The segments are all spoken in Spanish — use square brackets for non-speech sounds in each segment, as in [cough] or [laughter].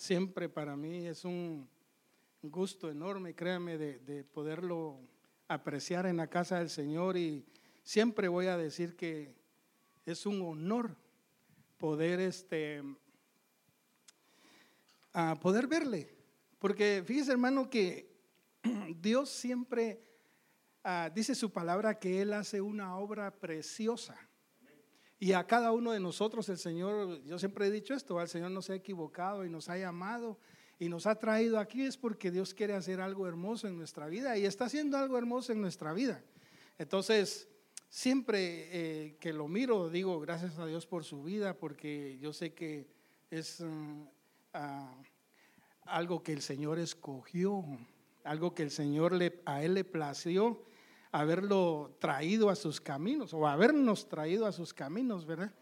siempre para mí es un gusto enorme, créame, de, poderlo apreciar en la casa del Señor y siempre voy a decir que es un honor poder este poder verle, porque fíjese hermano que [clears throat] Dios siempre ah, dice su palabra que Él hace una obra preciosa. Y a cada uno de nosotros el Señor, yo siempre he dicho esto, el Señor nos ha equivocado y nos ha llamado y nos ha traído aquí es porque Dios quiere hacer algo hermoso en nuestra vida y está haciendo algo hermoso en nuestra vida. Entonces, siempre eh, que lo miro, digo gracias a Dios por su vida, porque yo sé que es mm, ah, algo que el Señor escogió, algo que el Señor le, a Él le plació haberlo traído a sus caminos o habernos traído a sus caminos, ¿verdad?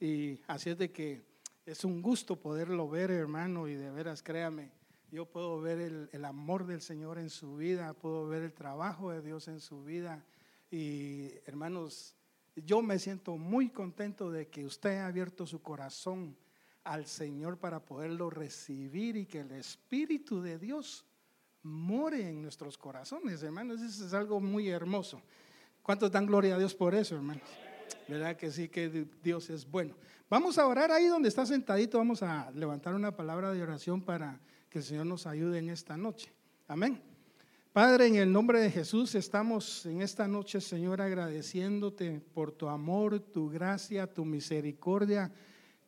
Y así es de que es un gusto poderlo ver, hermano, y de veras, créame, yo puedo ver el, el, amor del Señor en su vida, puedo ver el trabajo de Dios en su vida. Y hermanos, yo me siento muy contento de que usted ha abierto su corazón al Señor para poderlo recibir y que el Espíritu de Dios more en nuestros corazones, hermanos. Eso es algo muy hermoso. ¿Cuántos dan gloria a Dios por eso, hermanos? ¿Verdad que sí, que Dios es bueno? Vamos a orar ahí donde está sentadito. Vamos a levantar una palabra de oración para que el Señor nos ayude en esta noche. Amén. Padre, en el nombre de Jesús estamos en esta noche, Señor, agradeciéndote por tu amor, tu gracia, tu misericordia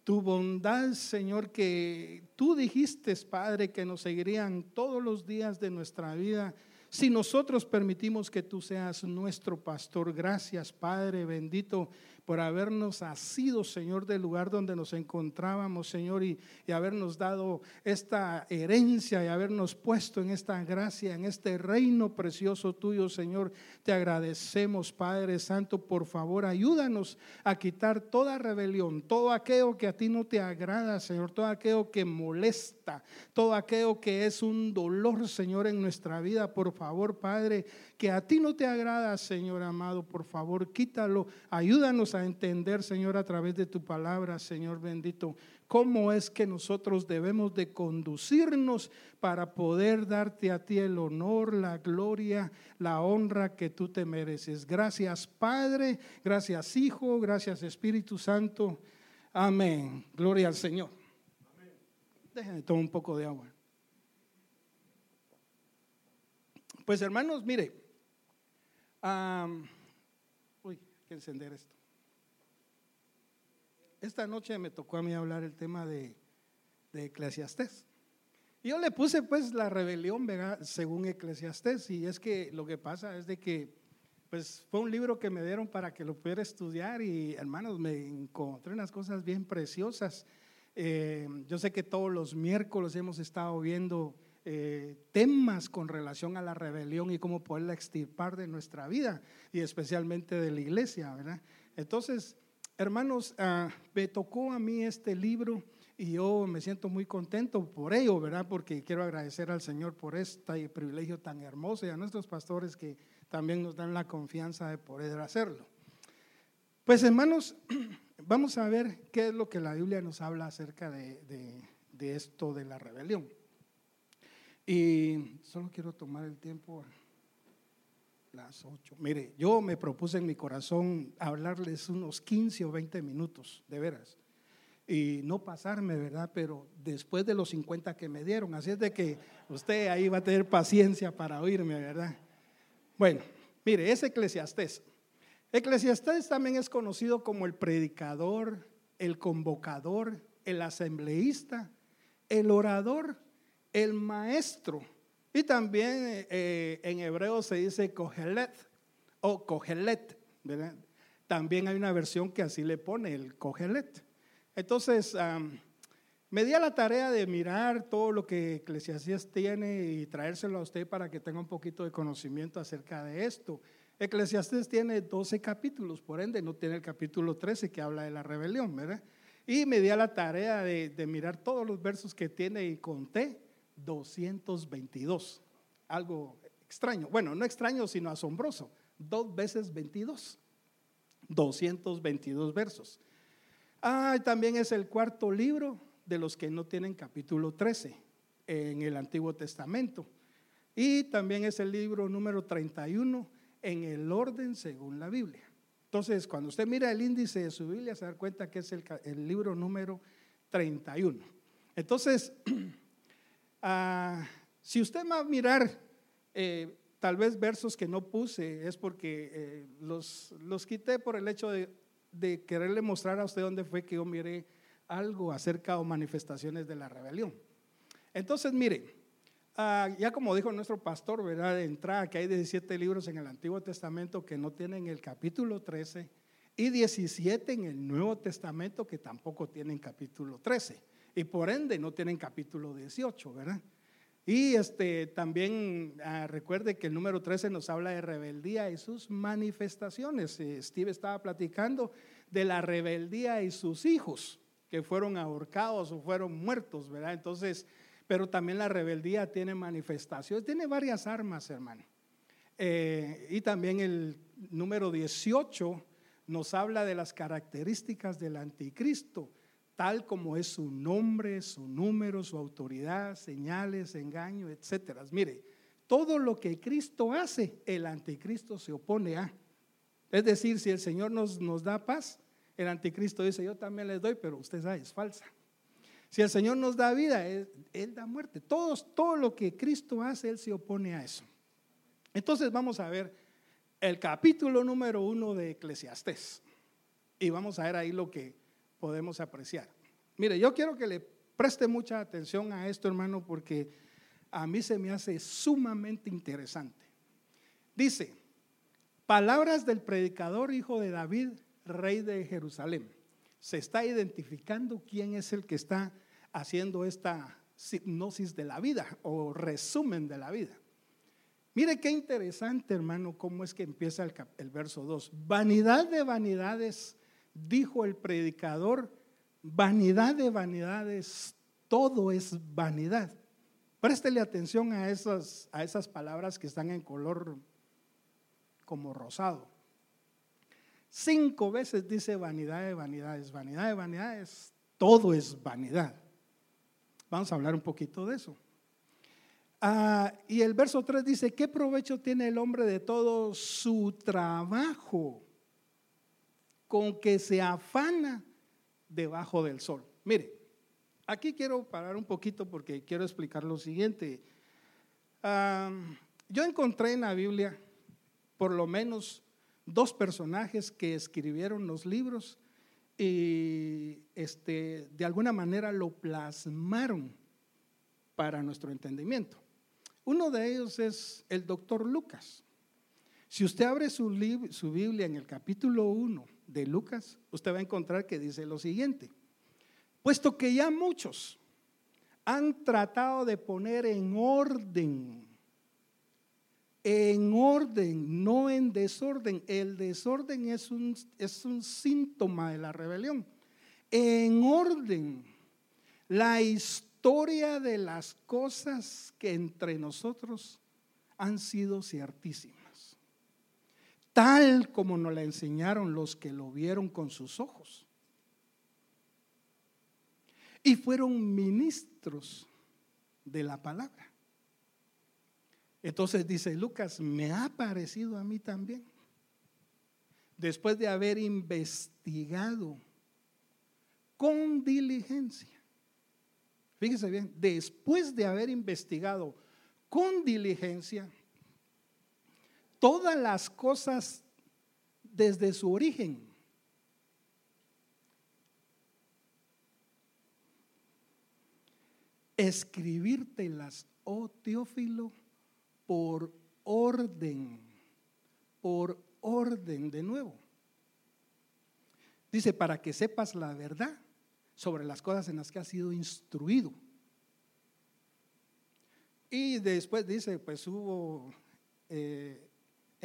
tu bondad, Señor, que tú dijiste, Padre, que nos seguirían todos los días de nuestra vida si nosotros permitimos que tú seas nuestro pastor. Gracias, Padre bendito por habernos asido, Señor, del lugar donde nos encontrábamos, Señor, y, y, habernos dado esta herencia y habernos puesto en esta gracia, en este reino precioso tuyo, Señor. Te agradecemos, Padre Santo, por favor, ayúdanos a quitar toda rebelión, todo aquello que a ti no te agrada, Señor, todo aquello que molesta, todo aquello que es un dolor, Señor, en nuestra vida. Por favor, Padre, que a ti no te agrada, Señor amado, por favor, quítalo. Ayúdanos a entender, Señor, a través de tu palabra, Señor bendito, cómo es que nosotros debemos de conducirnos para poder darte a ti el honor, la gloria, la honra que tú te mereces. Gracias, Padre, gracias, Hijo, gracias, Espíritu Santo. Amén. Gloria al Señor. Déjenme tomar un poco de agua. Pues hermanos, mire, uy, hay que encender esto. Esta noche me tocó a mí hablar el tema de, de Eclesiastés. Yo le puse pues la rebelión según Eclesiastés. Y es que lo que pasa es de que pues fue un libro que me dieron para que lo pudiera estudiar y hermanos me encontré unas cosas bien preciosas. Eh, yo sé que todos los miércoles hemos estado viendo eh, temas con relación a la rebelión y cómo poderla extirpar de nuestra vida y especialmente de la iglesia, ¿verdad? Entonces, hermanos, ah, me tocó a mí este libro y yo me siento muy contento por ello, ¿verdad? Porque quiero agradecer al Señor por este privilegio tan hermoso y a nuestros pastores que también nos dan la confianza de poder hacerlo. Pues hermanos, [clears throat] vamos a ver qué es lo que la Biblia nos habla acerca de, de esto de la rebelión. Y solo quiero tomar el tiempo las 8. Mire, yo me propuse en mi corazón hablarles unos 15 o 20 minutos, de veras. Y no pasarme, ¿verdad? Pero después de los 50 que me dieron, así es de que usted ahí va a tener paciencia para oírme, ¿verdad? Bueno, mire, es Eclesiastés. Eclesiastés también es conocido como el predicador, el convocador, el asambleísta, el orador el maestro. Y también eh, en hebreo se dice cogelet o cogelet. También hay una versión que así le pone el cogelet. Entonces, me di a la tarea de mirar todo lo que Eclesiastés tiene y traérselo a usted para que tenga un poquito de conocimiento acerca de esto. Eclesiastés tiene 12 capítulos, por ende no tiene el capítulo 13 que habla de la rebelión, ¿verdad? Y me di a la tarea de, de mirar todos los versos que tiene y conté 222. Algo extraño. Bueno, no extraño, sino asombroso. Dos veces 22. 222 versos. Ah, también es el cuarto libro de los que no tienen capítulo 13 en el Antiguo Testamento. Y también es el libro número 31 en el orden según la Biblia. Entonces, cuando usted mira el índice de su Biblia, se da cuenta que es el, libro número 31. Entonces, [clears throat] ah, si usted va a mirar eh, tal vez versos que no puse, es porque eh, los, los quité por el hecho de, quererle mostrar a usted dónde fue que yo miré algo acerca o manifestaciones de la rebelión. Entonces, mire, ah, ya como dijo nuestro pastor, ¿verdad? De entrada, que hay 17 libros en el Antiguo Testamento que no tienen el capítulo 13 y 17 en el Nuevo Testamento que tampoco tienen capítulo 13 y por ende no tienen capítulo 18, ¿verdad? Y este, también ah, recuerde que el número 13 nos habla de rebeldía y sus manifestaciones. Eh, Steve estaba platicando de la rebeldía y sus hijos que fueron ahorcados o fueron muertos, ¿verdad? Entonces, pero también la rebeldía tiene manifestaciones, tiene varias armas, hermano. Eh, y también el número 18 nos habla de las características del anticristo, tal como es su nombre, su número, su autoridad, señales, engaño, etcétera. Mire, todo lo que Cristo hace, el anticristo se opone a. Es decir, si el Señor nos, nos da paz, el anticristo dice, yo también les doy, pero usted sabe, es falsa. Si el Señor nos da vida, Él, da muerte. Todos, todo lo que Cristo hace, Él se opone a eso. Entonces vamos a ver el capítulo número uno de Eclesiastés. Y vamos a ver ahí lo que podemos apreciar. Mire, yo quiero que le preste mucha atención a esto, hermano, porque a mí se me hace sumamente interesante. Dice, palabras del predicador hijo de David, rey de Jerusalén se está identificando quién es el que está haciendo esta hipnosis de la vida o resumen de la vida. Mire qué interesante, hermano, cómo es que empieza el, el verso 2. Vanidad de vanidades, dijo el predicador, vanidad de vanidades, todo es vanidad. Préstele atención a esas, a esas palabras que están en color como rosado. Cinco veces dice vanidad de vanidades, vanidad de vanidades, todo es vanidad. Vamos a hablar un poquito de eso. Ah, y el verso 3 dice, ¿qué provecho tiene el hombre de todo su trabajo con que se afana debajo del sol? Mire, aquí quiero parar un poquito porque quiero explicar lo siguiente. Yo encontré en la Biblia por lo menos dos personajes que escribieron los libros y este, de alguna manera lo plasmaron para nuestro entendimiento. Uno de ellos es el doctor Lucas. Si usted abre su, Biblia en el capítulo 1 de Lucas, usted va a encontrar que dice lo siguiente. Puesto que ya muchos han tratado de poner en orden en orden, no en desorden. El desorden es un, es un síntoma de la rebelión. En orden, la historia de las cosas que entre nosotros han sido ciertísimas, tal como nos la enseñaron los que lo vieron con sus ojos. Y fueron ministros de la palabra. Entonces dice Lucas, me ha parecido a mí también. Después de haber investigado con diligencia. Fíjese bien, después de haber investigado con diligencia todas las cosas desde su origen. Escribírtelas, oh Teófilo, por orden, por orden de nuevo. Dice, para que sepas la verdad sobre las cosas en las que has sido instruido. Y después dice, pues hubo eh,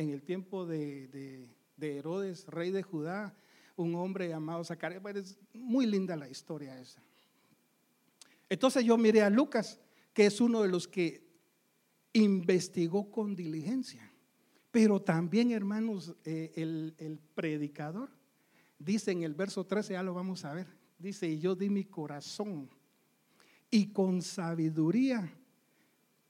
en el tiempo de, Herodes, rey de Judá, un hombre llamado Zacarías. es muy linda la historia esa. Entonces yo miré a Lucas, que es uno de los que investigó con diligencia. Pero también, hermanos, eh, el, predicador dice en el verso 13, ya lo vamos a ver, dice, y yo di mi corazón y con sabiduría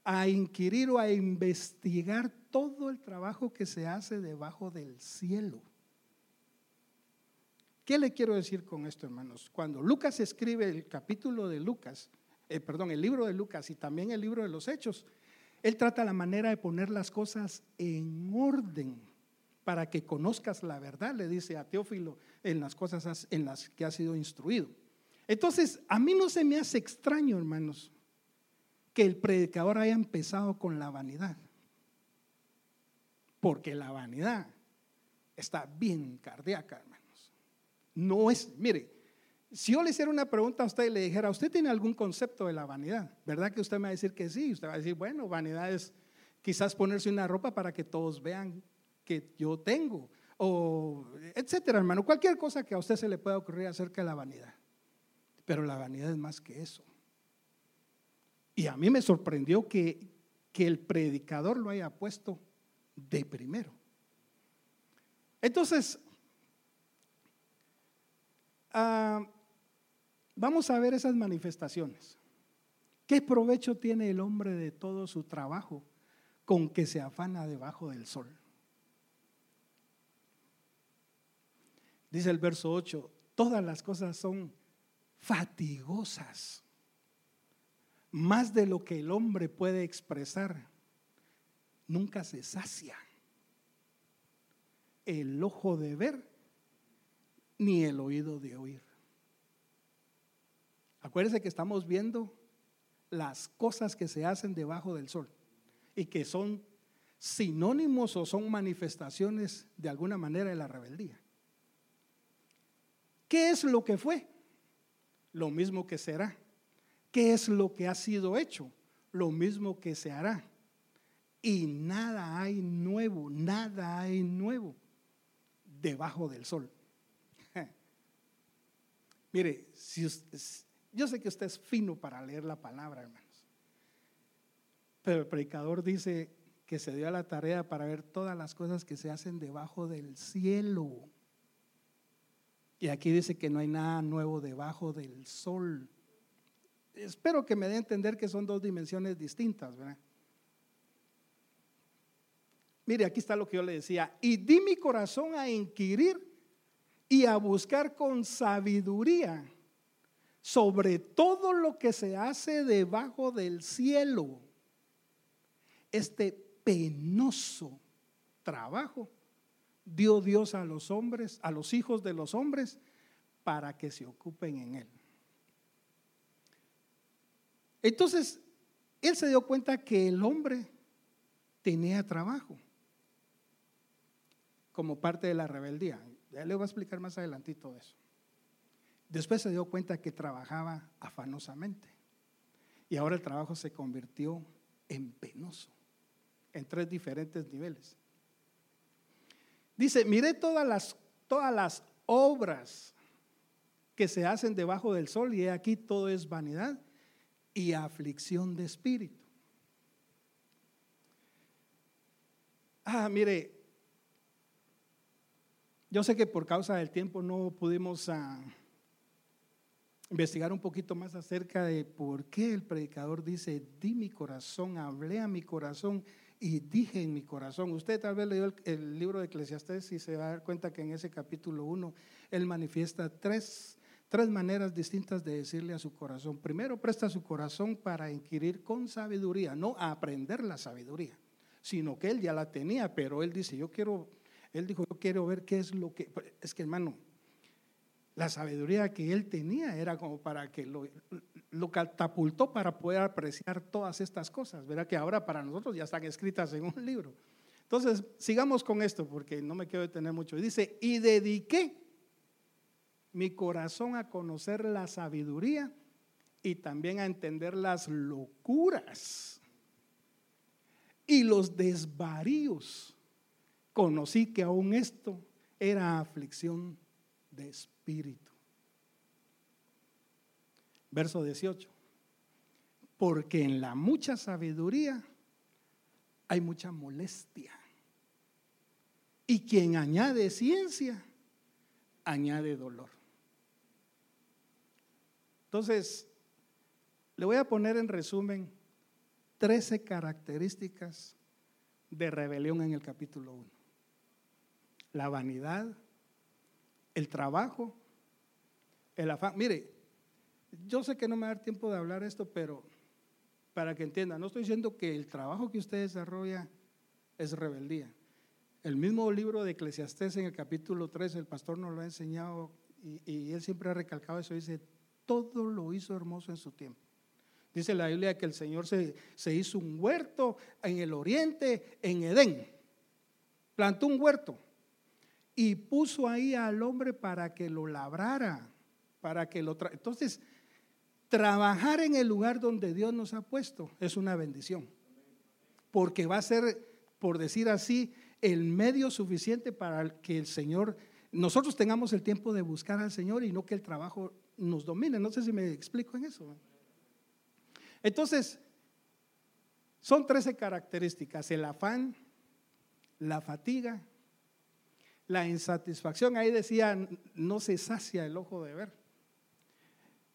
a inquirir o a investigar todo el trabajo que se hace debajo del cielo. ¿Qué le quiero decir con esto, hermanos? Cuando Lucas escribe el capítulo de Lucas, eh, perdón, el libro de Lucas y también el libro de los Hechos, él trata la manera de poner las cosas en orden para que conozcas la verdad, le dice a Teófilo en las cosas en las que ha sido instruido. Entonces, a mí no se me hace extraño, hermanos, que el predicador haya empezado con la vanidad. Porque la vanidad está bien cardíaca, hermanos. No es, mire, si yo le hiciera una pregunta a usted y le dijera, ¿usted tiene algún concepto de la vanidad? ¿Verdad que usted me va a decir que sí? Usted va a decir, bueno, vanidad es quizás ponerse una ropa para que todos vean que yo tengo, o etcétera, hermano. Cualquier cosa que a usted se le pueda ocurrir acerca de la vanidad. Pero la vanidad es más que eso. Y a mí me sorprendió que, que el predicador lo haya puesto de primero. Entonces, ah, vamos a ver esas manifestaciones. ¿Qué provecho tiene el hombre de todo su trabajo con que se afana debajo del sol? Dice el verso 8, todas las cosas son fatigosas, más de lo que el hombre puede expresar nunca se sacia. El ojo de ver ni el oído de oír. Acuérdense que estamos viendo las cosas que se hacen debajo del sol y que son sinónimos o son manifestaciones de alguna manera de la rebeldía. ¿Qué es lo que fue? Lo mismo que será. ¿Qué es lo que ha sido hecho? Lo mismo que se hará y nada hay nuevo, nada hay nuevo debajo del sol. [laughs] Mire, si yo sé que usted es fino para leer la palabra, hermanos, pero el predicador dice que se dio a la tarea para ver todas las cosas que se hacen debajo del cielo. Y aquí dice que no hay nada nuevo debajo del sol. Espero que me dé a entender que son dos dimensiones distintas, ¿verdad? Mire, aquí está lo que yo le decía. Y di mi corazón a inquirir y a buscar con sabiduría sobre todo lo que se hace debajo del cielo. Este penoso trabajo dio Dios a los hombres, a los hijos de los hombres, para que se ocupen en él. Entonces, él se dio cuenta que el hombre tenía trabajo como parte de la rebeldía. Ya le voy a explicar más adelantito de eso. Después se dio cuenta que trabajaba afanosamente. Y ahora el trabajo se convirtió en penoso, en tres diferentes niveles. Dice, miré todas las, todas las obras que se hacen debajo del sol y aquí todo es vanidad y aflicción de espíritu. Ah, mire, yo sé que por causa del tiempo no pudimos ah, investigar un poquito más acerca de por qué el predicador dice, di mi corazón, hablé a mi corazón y dije en mi corazón. Usted tal vez leyó el, libro de Eclesiastés y se va a dar cuenta que en ese capítulo 1 él manifiesta tres, tres maneras distintas de decirle a su corazón. Primero, presta su corazón para inquirir con sabiduría, no a aprender la sabiduría, sino que él ya la tenía, pero él dice, yo quiero él dijo, yo quiero ver qué es lo que... Es que hermano, la sabiduría que él tenía era como para que lo, catapultó para poder apreciar todas estas cosas, ¿verdad? Que ahora para nosotros ya están escritas en un libro. Entonces, sigamos con esto porque no me quiero detener mucho. Dice, y dediqué mi corazón a conocer la sabiduría y también a entender las locuras y los desvaríos conocí que aún esto era aflicción de espíritu. Verso 18. Porque en la mucha sabiduría hay mucha molestia. Y quien añade ciencia, añade dolor. Entonces, Le voy a poner en resumen 13 características de rebelión en el capítulo 1. La vanidad, el trabajo, el afán. Mire, yo sé que no me va a dar tiempo de hablar esto, pero para que entiendan, no estoy diciendo que el trabajo que usted desarrolla es rebeldía. El mismo libro de Eclesiastés en el capítulo 3, el pastor nos lo ha enseñado y, y él siempre ha recalcado eso, dice, todo lo hizo hermoso en su tiempo. Dice la Biblia que el Señor se, se, hizo un huerto en el oriente, en Edén. Plantó un huerto y puso ahí al hombre para que lo labrara, para que lo... Entonces, trabajar en el lugar donde Dios nos ha puesto es una bendición. Porque va a ser, por decir así, el medio suficiente para que el Señor, nosotros tengamos el tiempo de buscar al Señor y no que el trabajo nos domine. No sé si me explico en eso. Entonces, son 13 características, el afán, la fatiga, la insatisfacción. Ahí decía, no se sacia el ojo de ver.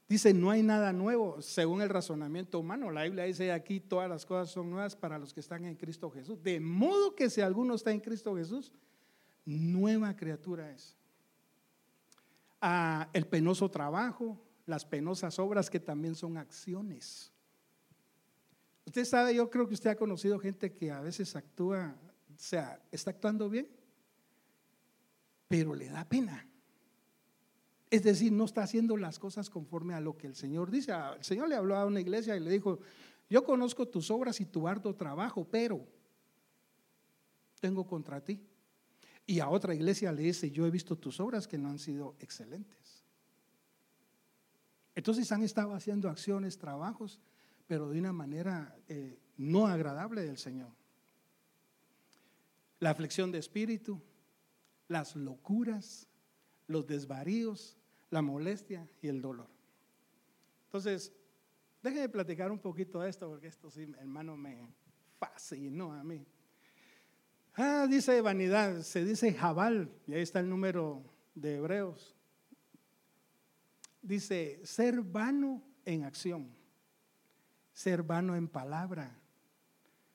Dice, no hay nada nuevo según el razonamiento humano. La Biblia dice aquí, todas las cosas son nuevas para los que están en Cristo Jesús. De modo que si alguno está en Cristo Jesús, nueva criatura es. Ah, el penoso trabajo, las penosas obras que también son acciones. Usted sabe, yo creo que usted ha conocido gente que a veces actúa, o sea, está actuando bien, pero le da pena. Es decir, no está haciendo las cosas conforme a lo que el Señor dice. El Señor le habló a una iglesia y le dijo, yo conozco tus obras y tu arduo trabajo, pero tengo contra ti. Y a otra iglesia le dice, yo he visto tus obras que no han sido excelentes. Entonces han estado haciendo acciones, trabajos pero de una manera eh, no agradable del Señor. La aflicción de espíritu, las locuras, los desvaríos, la molestia y el dolor. Entonces, déjenme platicar un poquito de esto, porque esto sí, hermano, me fascinó a mí. Ah, dice vanidad, se dice jabal, y ahí está el número de Hebreos. Dice, ser vano en acción ser vano en palabra,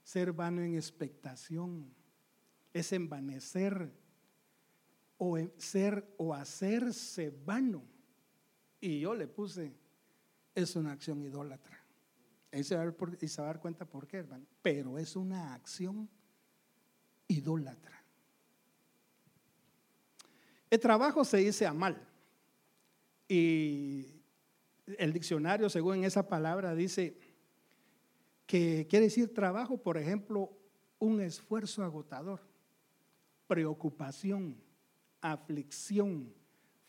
ser vano en expectación, es envanecer o ser o hacerse vano. Y yo le puse, es una acción idólatra. Y se va a dar, cuenta por qué, hermano. Pero es una acción idólatra. El trabajo se dice a mal. Y el diccionario, según esa palabra, dice que quiere decir trabajo, por ejemplo, un esfuerzo agotador, preocupación, aflicción,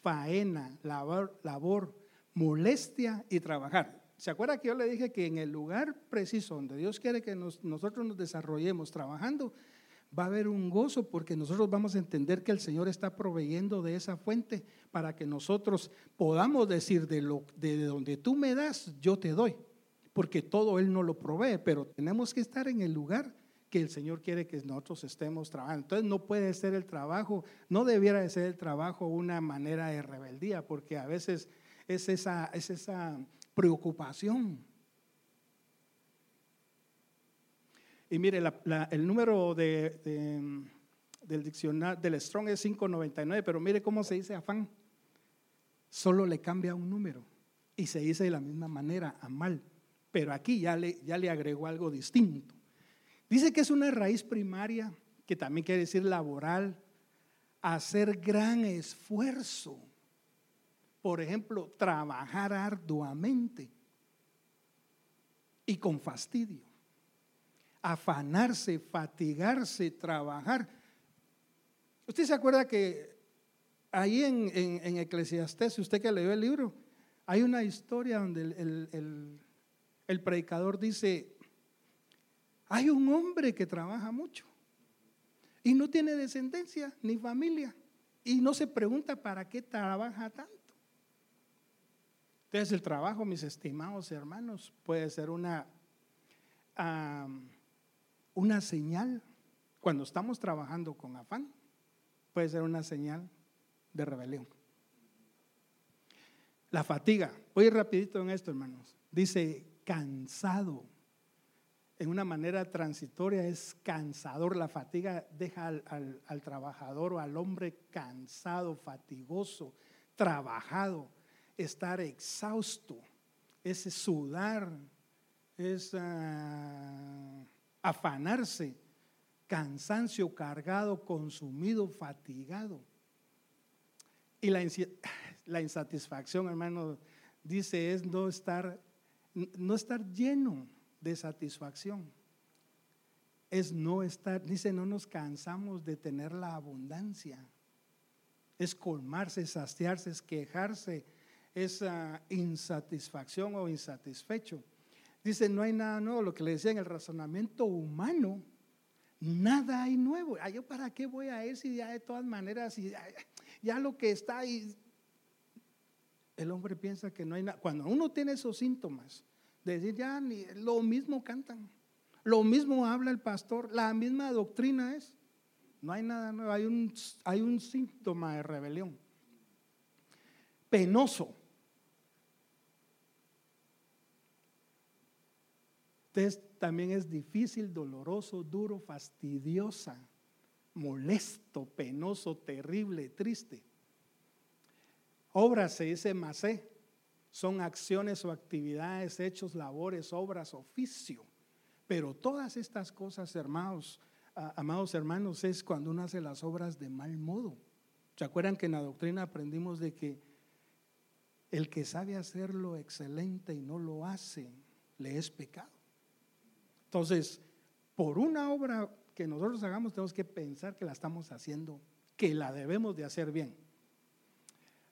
faena, labor, molestia y trabajar. ¿Se acuerda que yo le dije que en el lugar preciso donde Dios quiere que nosotros nos desarrollemos trabajando, va a haber un gozo porque nosotros vamos a entender que el Señor está proveyendo de esa fuente para que nosotros podamos decir de, lo, de donde tú me das, yo te doy porque todo Él no lo provee, pero tenemos que estar en el lugar que el Señor quiere que nosotros estemos trabajando. Entonces no puede ser el trabajo, no debiera de ser el trabajo una manera de rebeldía, porque a veces es esa, es esa preocupación. Y mire, el número de, del diccionario del Strong es 599, pero mire cómo se dice afán. Solo le cambia un número y se dice de la misma manera, a mal pero aquí ya le, ya le agregó algo distinto. Dice que es una raíz primaria, que también quiere decir laboral, hacer gran esfuerzo. Por ejemplo, trabajar arduamente y con fastidio. Afanarse, fatigarse, trabajar. ¿Usted se acuerda que ahí en, en, Eclesiastés, usted que leyó el libro, hay una historia donde el el predicador dice, hay un hombre que trabaja mucho y no tiene descendencia ni familia y no se pregunta para qué trabaja tanto. Entonces el trabajo, mis estimados hermanos, puede ser una, una señal, cuando estamos trabajando con afán, puede ser una señal de rebelión. La fatiga, voy rapidito en esto, hermanos. Dice cansado. En una manera transitoria es cansador. La fatiga deja al, trabajador o al hombre cansado, fatigoso, trabajado, estar exhausto, es sudar, es ah, afanarse, cansancio, cargado, consumido, fatigado. Y la, la insatisfacción, hermano, dice, es no estar, no estar lleno de satisfacción. Es no estar, dice, no nos cansamos de tener la abundancia. Es colmarse, saciarse, es quejarse, esa insatisfacción o insatisfecho. Dice, no hay nada nuevo, lo que le decía en el razonamiento humano, nada hay nuevo. Ah, ¿Yo para qué voy a eso si ya de todas maneras, ya, ya lo que está ahí, el hombre piensa que no hay nada. Cuando uno tiene esos síntomas, de decir, ya ni, lo mismo cantan, lo mismo habla el pastor, la misma doctrina es, no hay nada nuevo, hay un, hay un síntoma de rebelión. Penoso. también es difícil, doloroso, duro, fastidiosa, molesto, penoso, terrible, triste. Obras se dice masé, son acciones o actividades, hechos, labores, obras, oficio. Pero todas estas cosas, hermanos, amados hermanos, es cuando uno hace las obras de mal modo. ¿Se acuerdan que en la doctrina aprendimos de que el que sabe hacerlo excelente y no lo hace, le es pecado? Entonces, por una obra que nosotros hagamos, tenemos que pensar que la estamos haciendo, que la debemos de hacer bien.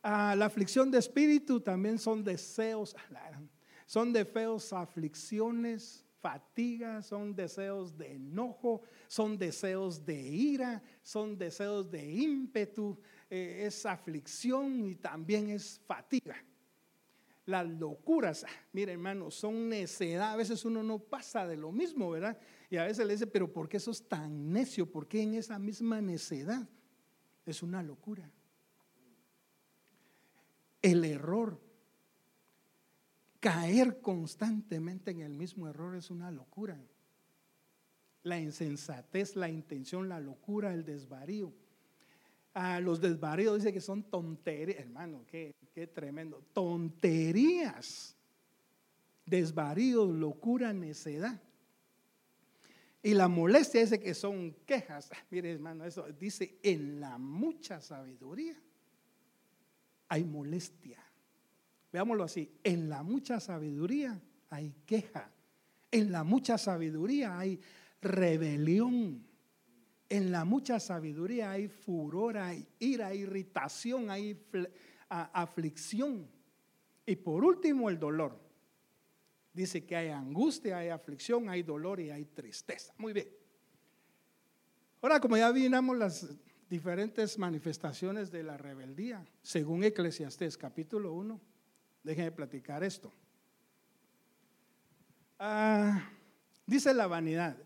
Ah, la aflicción de espíritu también son deseos, [laughs] son de feos aflicciones, fatiga, son deseos de enojo, son deseos de ira, son deseos de ímpetu, eh, es aflicción y también es fatiga las locuras, mire hermano, son necedad. A veces uno no pasa de lo mismo, ¿verdad? Y a veces le dice, pero ¿por qué sos tan necio? ¿Por qué en esa misma necedad? Es una locura. El error, caer constantemente en el mismo error es una locura. La insensatez, la intención, la locura, el desvarío. A los desvaríos dice que son tonterías, hermano, qué, qué tremendo. Tonterías, desvaríos, locura, necedad. Y la molestia dice que son quejas. Mire, hermano, eso dice en la mucha sabiduría hay molestia. Veámoslo así, en la mucha sabiduría hay queja. En la mucha sabiduría hay rebelión. En la mucha sabiduría hay furor, hay ira, irritación, hay aflicción. Y por último, el dolor. Dice que hay angustia, hay aflicción, hay dolor y hay tristeza. Muy bien. Ahora, como ya vinamos las diferentes manifestaciones de la rebeldía, según Eclesiastés capítulo 1, déjenme platicar esto. Ah, dice la vanidad.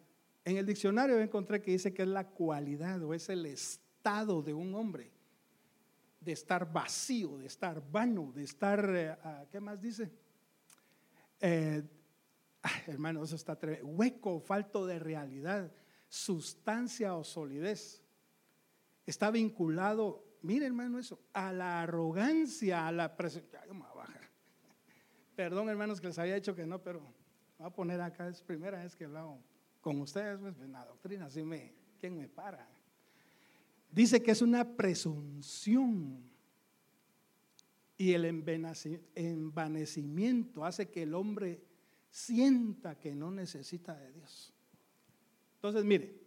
En el diccionario encontré que dice que es la cualidad o es el estado de un hombre, de estar vacío, de estar vano, de estar, eh, ah, ¿qué más dice? Eh, hermano, eso está hueco, falto de realidad, sustancia o solidez. Está vinculado, mire hermano eso, a la arrogancia, a la presencia. [laughs] Perdón hermanos que les había dicho que no, pero voy a poner acá, es primera vez que hago con ustedes, pues en la doctrina, así me, ¿quién me para? Dice que es una presunción y el envanecimiento hace que el hombre sienta que no necesita de Dios. Entonces, mire,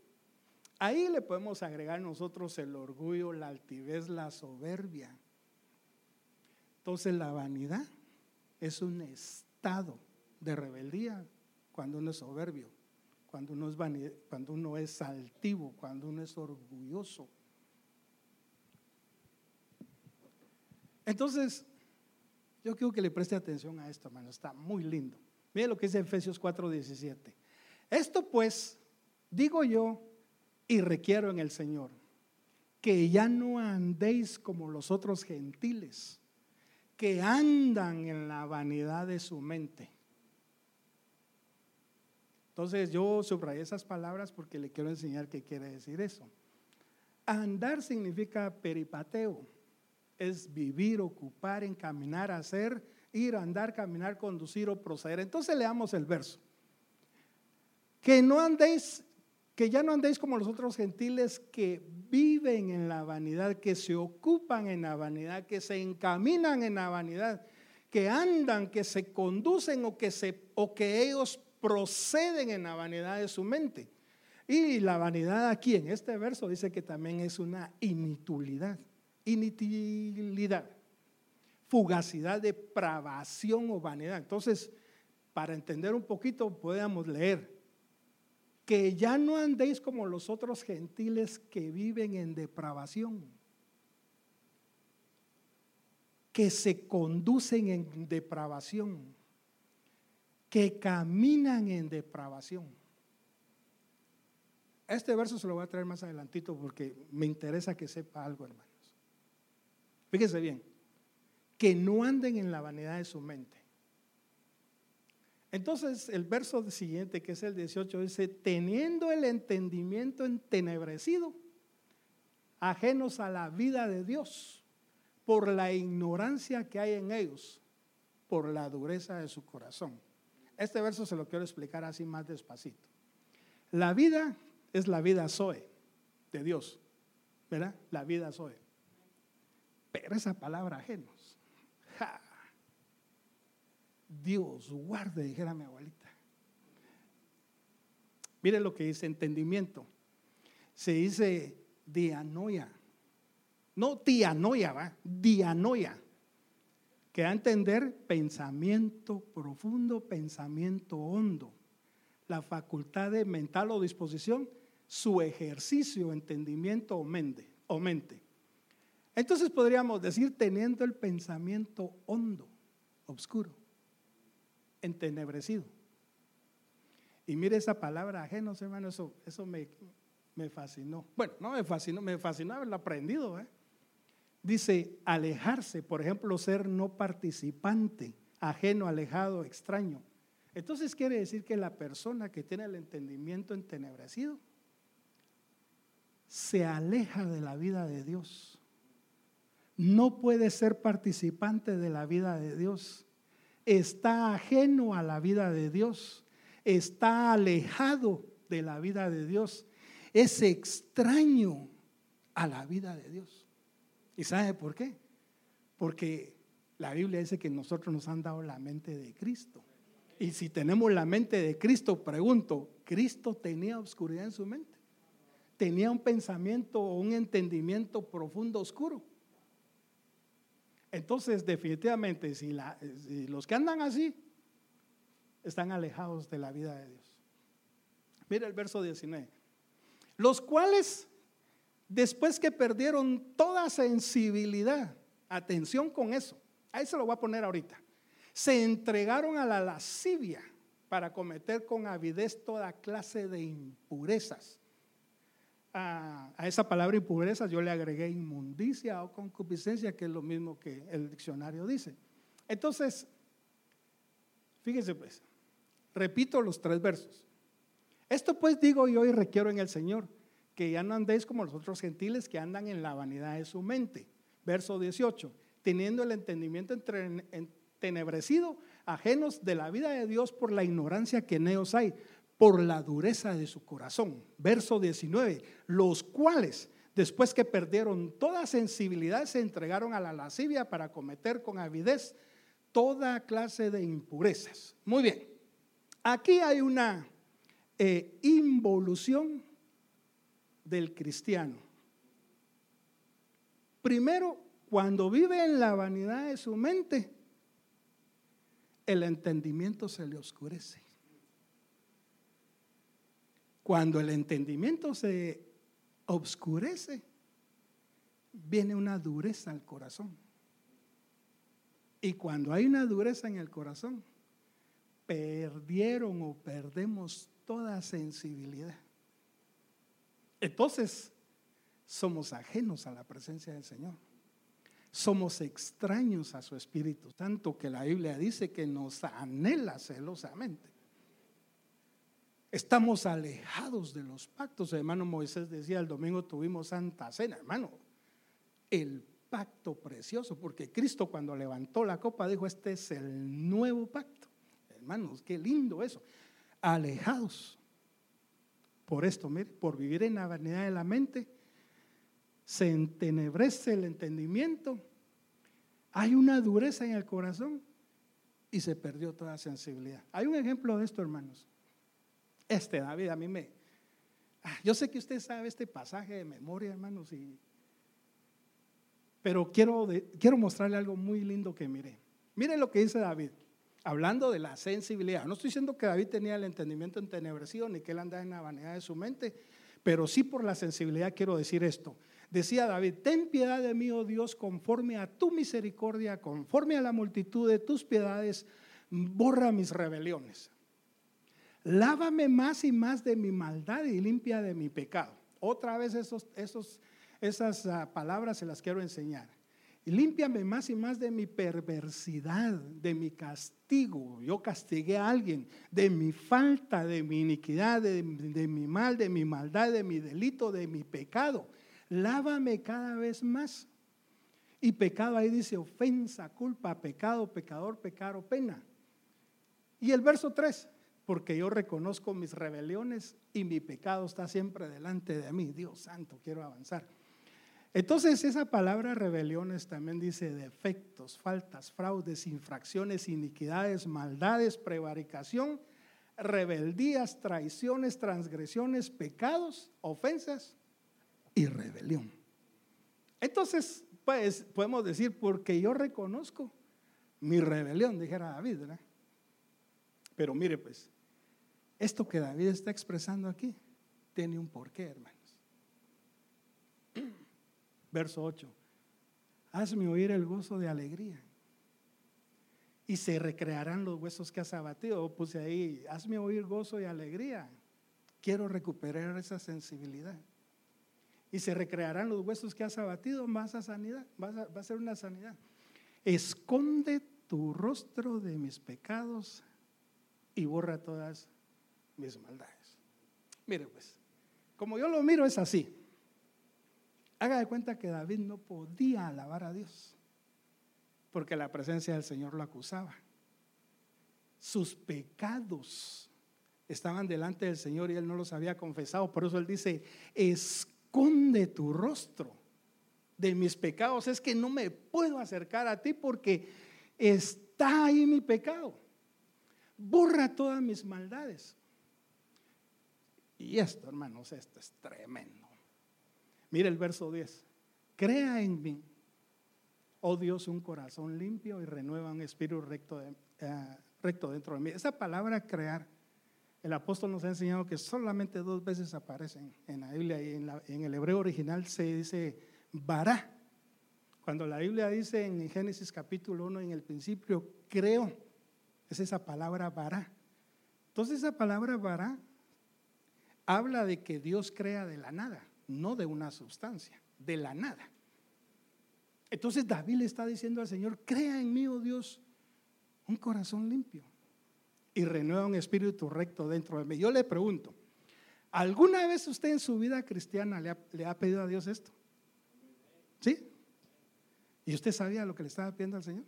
ahí le podemos agregar nosotros el orgullo, la altivez, la soberbia. Entonces, la vanidad es un estado de rebeldía cuando uno es soberbio cuando uno es, altivo, cuando uno es orgulloso. Entonces, yo quiero que le preste atención a esto, hermano, está muy lindo. Mire lo que dice Efesios 4:17. Esto pues, digo yo y requiero en el Señor, que ya no andéis como los otros gentiles, que andan en la vanidad de su mente Entonces yo subrayé esas palabras porque le quiero enseñar qué quiere decir eso. Andar significa peripateo, es vivir, ocupar, encaminar, hacer, ir, andar, caminar, conducir o proceder. Entonces leamos el verso. Que no andéis, que ya no andéis como los otros gentiles que viven en la vanidad, que se ocupan en la vanidad, que se encaminan en la vanidad, que andan, que se conducen o que, se, o que ellos proceden en la vanidad de su mente. Y la vanidad aquí en este verso dice que también es una inutilidad, inutilidad, fugacidad, depravación o vanidad. Entonces, para entender un poquito, podemos leer que ya no andéis como los otros gentiles que viven en depravación, que se conducen en depravación, que caminan en depravación. Este verso se lo voy a traer más adelantito porque me interesa que sepa algo, hermanos. Fíjense bien, que no anden en la vanidad de su mente entonces el verso siguiente, que es el 18, dice, teniendo el entendimiento entenebrecido, ajenos a la vida de Dios, por la ignorancia que hay en ellos, por la dureza de su corazón. Este verso se lo quiero explicar así más despacito. La vida es la vida Zoe de Dios, ¿verdad? La vida Zoe. Pero esa palabra ajenos, Dios guarde, dijera mi abuelita. Mire lo que dice entendimiento. Se dice dianoia. No tianoia, va, dianoia. Que da a entender pensamiento profundo, pensamiento hondo. La facultad de mental o disposición, su ejercicio, entendimiento o mente. O mente. Entonces podríamos decir teniendo el pensamiento hondo, oscuro entenebrecido. Y mire esa palabra ajenos, hermano, eso, eso me, me fascinó. Bueno, no me fascinó, me fascinó haberlo aprendido. ¿eh? Dice alejarse, por ejemplo, ser no participante, ajeno, alejado, extraño. Entonces quiere decir que la persona que tiene el entendimiento entenebrecido se aleja de la vida de Dios. No puede ser participante de la vida de Dios está ajeno a la vida de Dios, está alejado de la vida de Dios, es extraño a la vida de Dios. ¿Y sabe por qué? Porque la Biblia dice que nosotros nos han dado la mente de Cristo. Y si tenemos la mente de Cristo, pregunto, ¿Cristo tenía oscuridad en su mente? ¿Tenía un pensamiento o un entendimiento profundo oscuro? Entonces, definitivamente, si, los que andan así están alejados de la vida de Dios. Mira el verso 19. Los cuales, después que perdieron toda sensibilidad, atención con eso, ahí se lo voy a poner ahorita, se entregaron a la lascivia para cometer con avidez toda clase de impurezas a, esa palabra impureza yo le agregué inmundicia o concupiscencia, que es lo mismo que el diccionario dice. Entonces, fíjense pues, repito los tres versos. Esto pues digo yo y requiero en el Señor, que ya no andéis como los otros gentiles que andan en la vanidad de su mente. Verso 18, teniendo el entendimiento entenebrecido, ajenos de la vida de Dios por la ignorancia que en ellos hay por la dureza de su corazón. Verso 19, los cuales, después que perdieron toda sensibilidad, se entregaron a la lascivia para cometer con avidez toda clase de impurezas. Muy bien, aquí hay una eh, involución del cristiano. Primero, cuando vive en la vanidad de su mente, el entendimiento se le oscurece. Cuando el entendimiento se obscurece, viene una dureza al corazón. Y cuando hay una dureza en el corazón, perdieron o perdemos toda sensibilidad. Entonces, somos ajenos a la presencia del Señor. Somos extraños a su Espíritu Santo, que la Biblia dice que nos anhela celosamente. Estamos alejados de los pactos. hermano Moisés decía, el domingo tuvimos Santa Cena, hermano. El pacto precioso, porque Cristo cuando levantó la copa dijo, este es el nuevo pacto. Hermanos, qué lindo eso. Alejados. Por esto, mire, por vivir en la vanidad de la mente, se entenebrece el entendimiento, hay una dureza en el corazón y se perdió toda sensibilidad. Hay un ejemplo de esto, hermanos. Este David a mí me... Ah, yo sé que usted sabe este pasaje de memoria, hermanos, y, pero quiero, quiero mostrarle algo muy lindo que mire. Mire lo que dice David, hablando de la sensibilidad. No estoy diciendo que David tenía el entendimiento entenebrecido ni que él andaba en la vanidad de su mente, pero sí por la sensibilidad quiero decir esto. Decía David, ten piedad de mí, oh Dios, conforme a tu misericordia, conforme a la multitud de tus piedades, borra mis rebeliones. Lávame más y más de mi maldad y limpia de mi pecado. Otra vez esos, esos, esas ah, palabras se las quiero enseñar. Límpiame más y más de mi perversidad, de mi castigo. Yo castigué a alguien, de mi falta, de mi iniquidad, de, de mi mal, de mi maldad, de mi delito, de mi pecado. Lávame cada vez más. Y pecado ahí dice ofensa, culpa, pecado, pecador, pecado, pena. Y el verso 3, porque yo reconozco mis rebeliones y mi pecado está siempre delante de mí. Dios santo, quiero avanzar. Entonces esa palabra rebeliones también dice defectos, faltas, fraudes, infracciones, iniquidades, maldades, prevaricación, rebeldías, traiciones, transgresiones, pecados, ofensas y rebelión. Entonces, pues podemos decir, porque yo reconozco mi rebelión, dijera David, ¿verdad? Pero mire pues, esto que David está expresando aquí tiene un porqué, hermanos. Verso 8. Hazme oír el gozo de alegría. Y se recrearán los huesos que has abatido. Puse ahí, hazme oír gozo y alegría. Quiero recuperar esa sensibilidad. Y se recrearán los huesos que has abatido, más a sanidad. Va a ser una sanidad. Esconde tu rostro de mis pecados y borra todas mis maldades. Mire pues, como yo lo miro es así. Haga de cuenta que David no podía alabar a Dios porque la presencia del Señor lo acusaba. Sus pecados estaban delante del Señor y él no los había confesado. Por eso él dice, esconde tu rostro de mis pecados. Es que no me puedo acercar a ti porque está ahí mi pecado. Borra todas mis maldades. Y esto, hermanos, esto es tremendo. Mire el verso 10. Crea en mí, oh Dios, un corazón limpio y renueva un espíritu recto, eh, recto dentro de mí. Esa palabra crear, el apóstol nos ha enseñado que solamente dos veces aparecen en la Biblia y en, en el hebreo original se dice vará. Cuando la Biblia dice en Génesis capítulo 1, en el principio, creo, es esa palabra vará. Entonces esa palabra vará habla de que Dios crea de la nada, no de una sustancia, de la nada. Entonces David le está diciendo al Señor, crea en mí, oh Dios, un corazón limpio y renueva un espíritu recto dentro de mí. Yo le pregunto, ¿alguna vez usted en su vida cristiana le ha, pedido a Dios esto? ¿Sí? ¿Y usted sabía lo que le estaba pidiendo al Señor?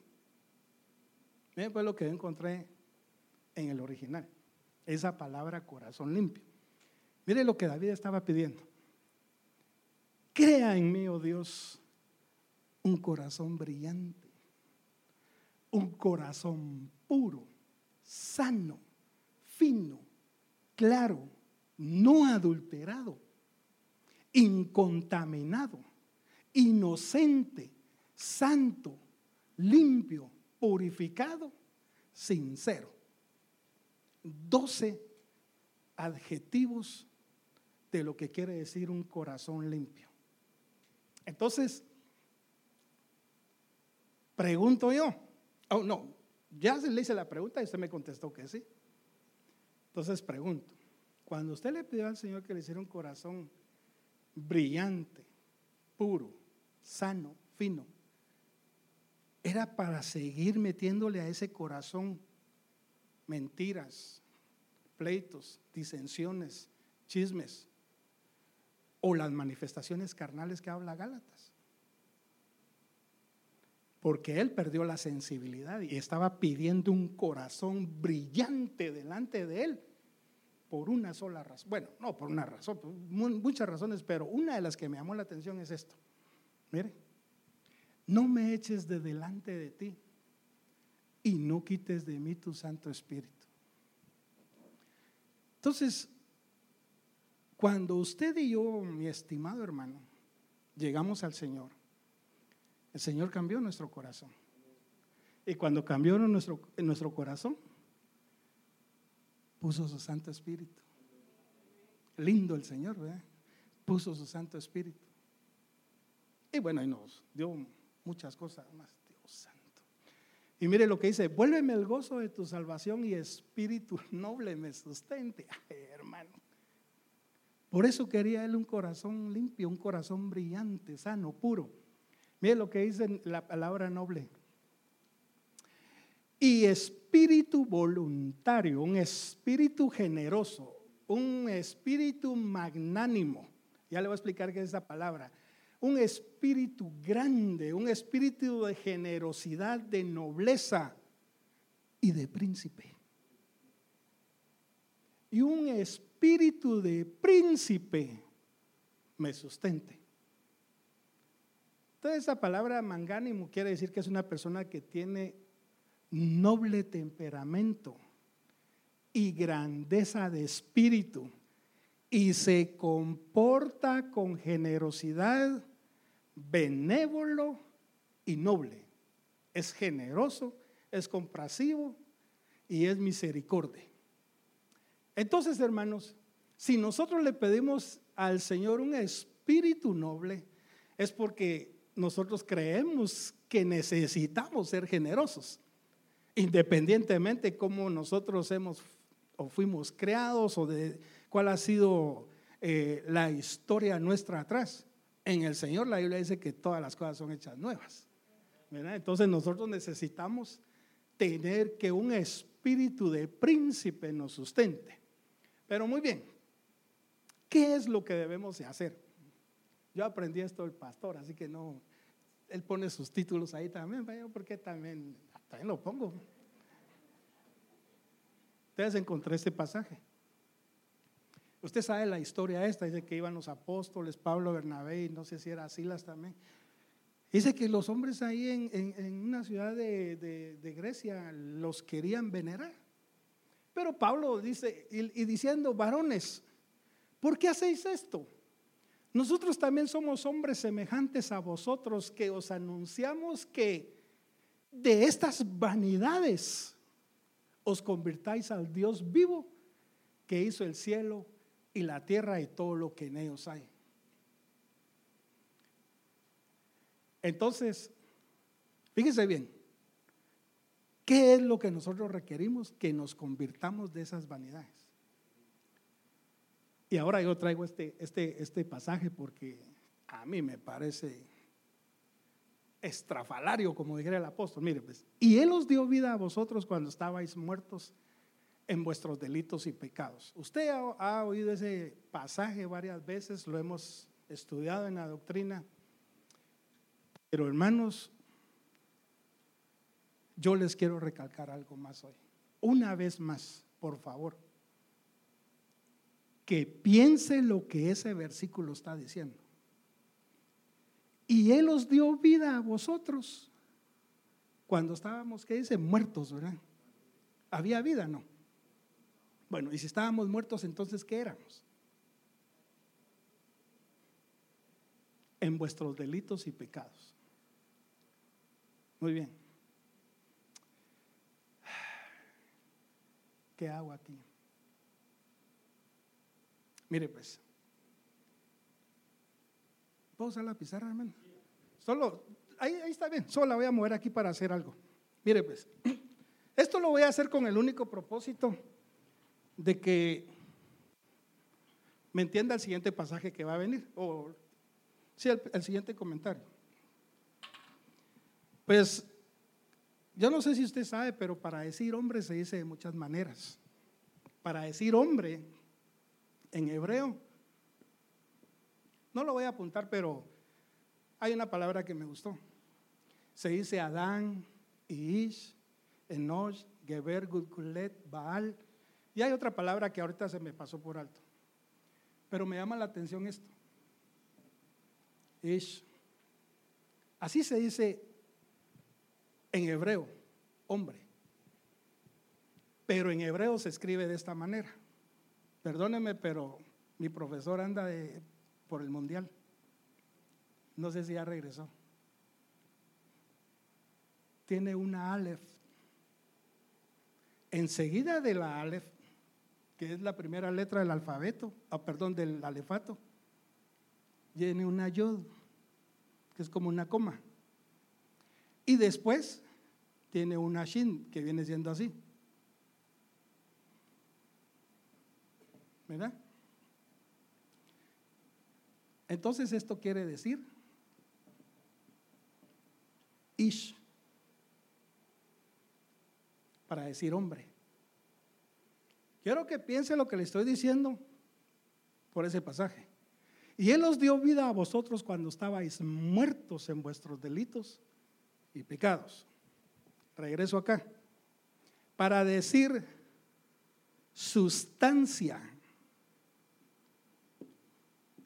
Miren pues lo que yo encontré en el original, esa palabra corazón limpio. Mire lo que David estaba pidiendo. Crea en mí, oh Dios, un corazón brillante, un corazón puro, sano, fino, claro, no adulterado, incontaminado, inocente, santo, limpio, purificado, sincero. Doce adjetivos de lo que quiere decir un corazón limpio. Entonces, pregunto yo, oh no, ya le hice la pregunta y usted me contestó que sí. Entonces pregunto, cuando usted le pidió al Señor que le hiciera un corazón brillante, puro, sano, fino, era para seguir metiéndole a ese corazón mentiras, pleitos, disensiones, chismes o las manifestaciones carnales que habla Gálatas. Porque él perdió la sensibilidad y estaba pidiendo un corazón brillante delante de él por una sola razón. Bueno, no por una razón, muchas razones, pero una de las que me llamó la atención es esto. Mire, no me eches de delante de ti y no quites de mí tu Santo Espíritu. Entonces, cuando usted y yo, mi estimado hermano, llegamos al Señor, el Señor cambió nuestro corazón. Y cuando cambió nuestro, nuestro corazón, puso su Santo Espíritu. Lindo el Señor, ¿verdad? Puso su Santo Espíritu. Y bueno, y nos dio muchas cosas más. Dios santo. Y mire lo que dice, vuélveme el gozo de tu salvación y espíritu noble me sustente. hermano. Por eso quería él un corazón limpio, un corazón brillante, sano, puro. Mire lo que dice la palabra noble. Y espíritu voluntario, un espíritu generoso, un espíritu magnánimo. Ya le voy a explicar qué es esa palabra. Un espíritu grande, un espíritu de generosidad, de nobleza y de príncipe. Y un espíritu de príncipe me sustente. Entonces esa palabra mangánimo quiere decir que es una persona que tiene noble temperamento y grandeza de espíritu y se comporta con generosidad, benévolo y noble. Es generoso, es compasivo y es misericordia. Entonces, hermanos, si nosotros le pedimos al Señor un espíritu noble, es porque nosotros creemos que necesitamos ser generosos, independientemente cómo nosotros hemos o fuimos creados o de cuál ha sido eh, la historia nuestra atrás. En el Señor la Biblia dice que todas las cosas son hechas nuevas. Entonces nosotros necesitamos tener que un espíritu de príncipe nos sustente. Pero muy bien, ¿qué es lo que debemos de hacer? Yo aprendí esto del pastor, así que no, él pone sus títulos ahí también, porque también, también lo pongo. Ustedes encontré este pasaje. Usted sabe la historia esta, dice que iban los apóstoles, Pablo, Bernabé, y no sé si era Silas también. Dice que los hombres ahí en, una ciudad de, de, Grecia los querían venerar. Pero Pablo dice, y diciendo, varones, ¿por qué hacéis esto? Nosotros también somos hombres semejantes a vosotros que os anunciamos que de estas vanidades os convirtáis al Dios vivo que hizo el cielo y la tierra y todo lo que en ellos hay. Entonces, fíjese bien, ¿qué es lo que nosotros requerimos? Que nos convirtamos de esas vanidades. Y ahora yo traigo este, este, este pasaje porque a mí me parece estrafalario, como dijera el apóstol. Mire, pues, y Él os dio vida a vosotros cuando estabais muertos en vuestros delitos y pecados. Usted ha, ha oído ese pasaje varias veces, lo hemos estudiado en la doctrina. Pero hermanos, yo les quiero recalcar algo más hoy. Una vez más, por favor que piense lo que ese versículo está diciendo. Y Él os dio vida a vosotros cuando estábamos, ¿qué dice? Muertos, ¿verdad? Había vida, ¿no? Bueno, y si estábamos muertos, entonces, ¿qué éramos? En vuestros delitos y pecados. Muy bien. ¿Qué hago aquí? Mire pues. ¿Puedo usar la pizarra, hermano? Solo, ahí, ahí está bien, solo la voy a mover aquí para hacer algo. Mire pues, [clears throat] esto lo voy a hacer con el único propósito de que me entienda el siguiente pasaje que va a venir, o sí, el, siguiente comentario. Pues, yo no sé si usted sabe, pero para decir hombre se dice de muchas maneras. para decir hombre en hebreo. No lo voy a apuntar, pero hay una palabra que me gustó. Se dice Adán, Ish, Enosh, Geber, Gudkulet, Baal. Y hay otra palabra que ahorita se me pasó por alto. Pero me llama la atención esto. Ish. Así se dice en hebreo, hombre. Pero en hebreo se escribe de esta manera. Perdóneme, pero mi profesor anda por el mundial. No sé si ya regresó. Tiene una Aleph. Enseguida de la Aleph, que es la primera letra del alfabeto, ah, perdón, del alefato, tiene una Yod, que es como una coma. Y después tiene una Shin, que viene siendo así. ¿Verdad? Entonces esto quiere decir Ish, para decir hombre. Quiero que piense lo que le estoy diciendo por ese pasaje. Y Él os dio vida a vosotros cuando estabais muertos en vuestros delitos y pecados. Regreso acá. Para decir sustancia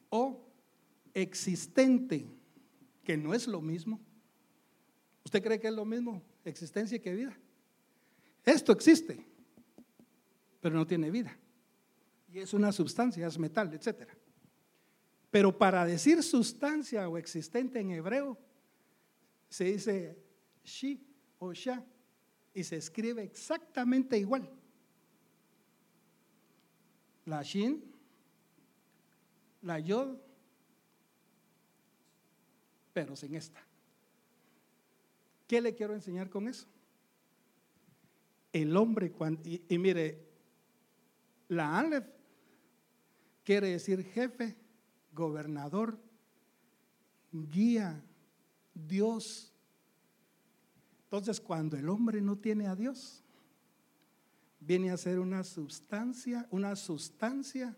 o existente, que no es lo mismo. ¿Usted cree que es lo mismo existencia que vida? Esto existe, pero no tiene vida. Y es una sustancia, es metal, etc. Pero para decir sustancia o existente en hebreo, se dice shi o sha y se escribe exactamente igual. La shin, la yod, pero sin esta. ¿Qué le quiero enseñar con eso? El hombre, cuando, y, mire, la Aleph quiere decir jefe, gobernador, guía, Dios. Entonces, cuando el hombre no tiene a Dios, viene a ser una sustancia, una sustancia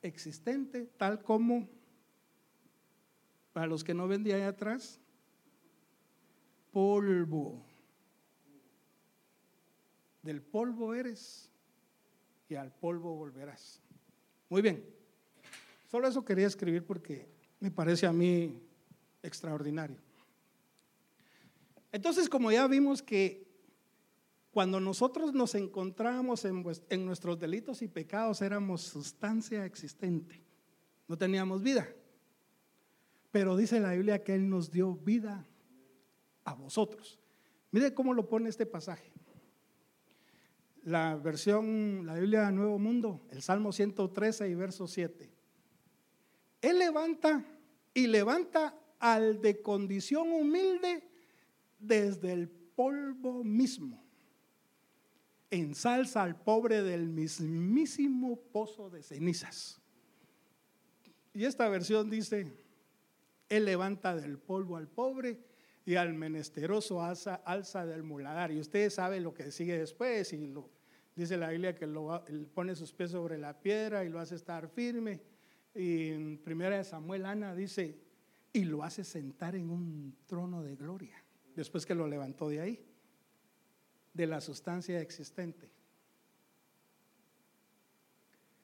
existente, tal como, para los que no ven de ahí atrás, polvo. Del polvo eres y al polvo volverás. Muy bien. Solo eso quería escribir porque me parece a mí extraordinario. Entonces, como ya vimos que cuando nosotros nos encontrábamos en, nuestros delitos y pecados éramos sustancia existente, no teníamos vida. Pero dice la Biblia que Él nos dio vida a vosotros. Mire cómo lo pone este pasaje. La versión, la Biblia Nuevo Mundo, el Salmo 113 y verso 7. Él levanta y levanta al de condición humilde desde el polvo mismo. Ensalza al pobre del mismísimo pozo de cenizas. Y esta versión dice, Él levanta del polvo al pobre y al menesteroso alza, alza del muladar. Y ustedes saben lo que sigue después y lo, dice la Biblia que lo, pone sus pies sobre la piedra y lo hace estar firme. Y en primera de Samuel Ana dice, y lo hace sentar en un trono de gloria, después que lo levantó de ahí, de la sustancia existente.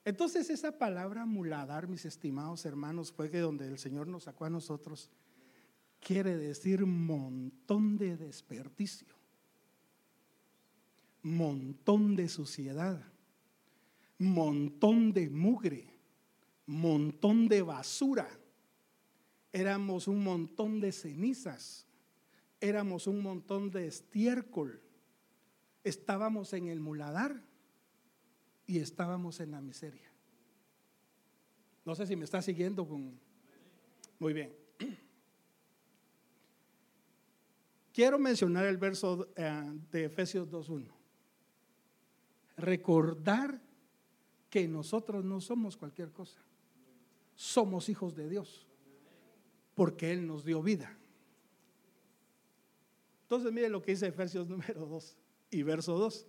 Entonces esa palabra muladar, mis estimados hermanos, fue que donde el Señor nos sacó a nosotros, quiere decir montón de desperdicio, montón de suciedad, montón de mugre, montón de basura. Éramos un montón de cenizas, éramos un montón de estiércol. Estábamos en el muladar y estábamos en la miseria. No sé si me está siguiendo con... Muy bien. [clears throat] Quiero mencionar el verso eh, de Efesios 2.1. Recordar que nosotros no somos cualquier cosa. Somos hijos de Dios. Porque Él nos dio vida. Entonces mire lo que dice Efesios [laughs] número 2 y verso 2.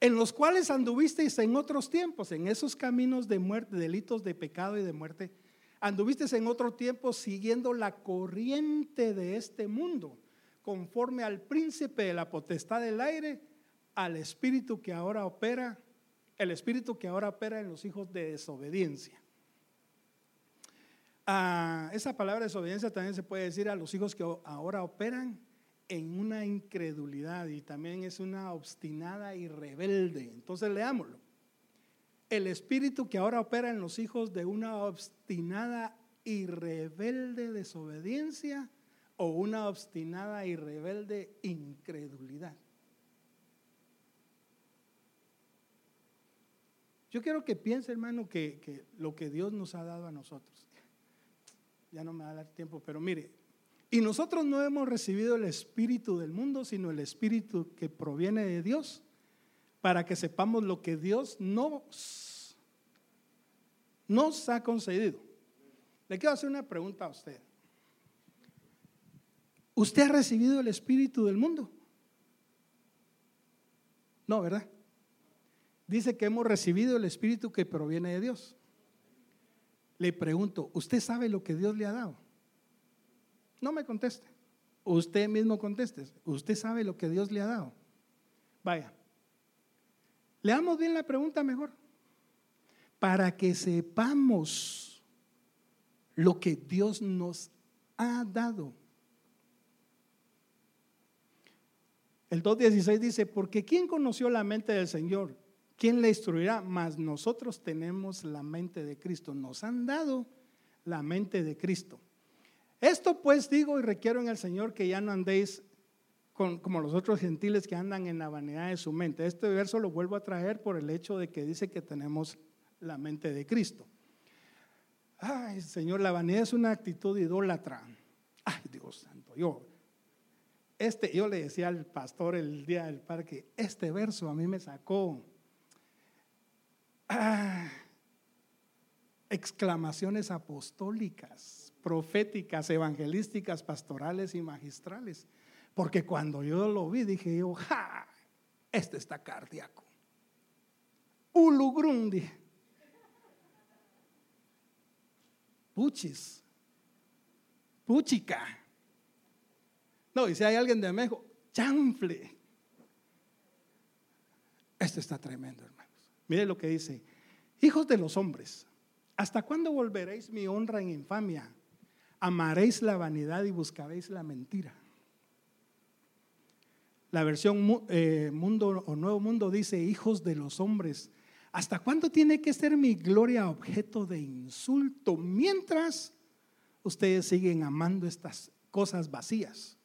en los cuales anduvisteis en otros tiempos, en esos caminos de muerte, delitos de pecado y de muerte, anduvisteis en otro tiempo siguiendo la corriente de este mundo, conforme al príncipe de la potestad del aire, al espíritu que ahora opera, el espíritu que ahora opera en los hijos de desobediencia. Ah, esa palabra desobediencia también se puede decir a los hijos que ahora operan en una incredulidad y también es una obstinada y rebelde. Entonces leámoslo. El espíritu que ahora opera en los hijos de una obstinada y rebelde desobediencia o una obstinada y rebelde incredulidad. Yo quiero que piense, hermano, que, que, lo que Dios nos ha dado a nosotros. Ya no me va a dar tiempo, pero mire, y nosotros no hemos recibido el espíritu del mundo, sino el espíritu que proviene de Dios, para que sepamos lo que Dios nos, nos ha concedido. Le quiero hacer una pregunta a usted. ¿Usted ha recibido el espíritu del mundo? No, ¿verdad? Dice que hemos recibido el espíritu que proviene de Dios. Le pregunto, ¿usted sabe lo que Dios le ha dado? No me conteste. Usted mismo conteste. Usted sabe lo que Dios le ha dado. Vaya. Leamos bien la pregunta mejor. Para que sepamos lo que Dios nos ha dado. El 2.16 dice, porque ¿quién conoció la mente del Señor? ¿Quién le instruirá? Mas nosotros tenemos la mente de Cristo. Nos han dado la mente de Cristo. Esto pues digo y requiero en el Señor que ya no andéis como los otros gentiles que andan en la vanidad de su mente. Este verso lo vuelvo a traer por el hecho de que dice que tenemos la mente de Cristo. Ay, Señor, la vanidad es una actitud idólatra. Ay, Dios santo, yo, este, yo le decía al pastor el día del parque, este verso a mí me sacó ah, exclamaciones apostólicas proféticas, evangelísticas, pastorales y magistrales. Porque cuando yo lo vi, dije yo, ¡ja! Este está cardíaco. Ulugrundi. Puchis. Puchica. No, y si hay alguien de México, chanfle. Esto está tremendo, hermanos. Mire lo que dice. Hijos de los hombres, ¿hasta cuándo volveréis mi honra en infamia? Amaréis la vanidad y buscaréis la mentira. La versión eh, mundo o nuevo mundo dice, hijos de los hombres, ¿hasta cuándo tiene que ser mi gloria objeto de insulto mientras ustedes siguen amando estas cosas vacías?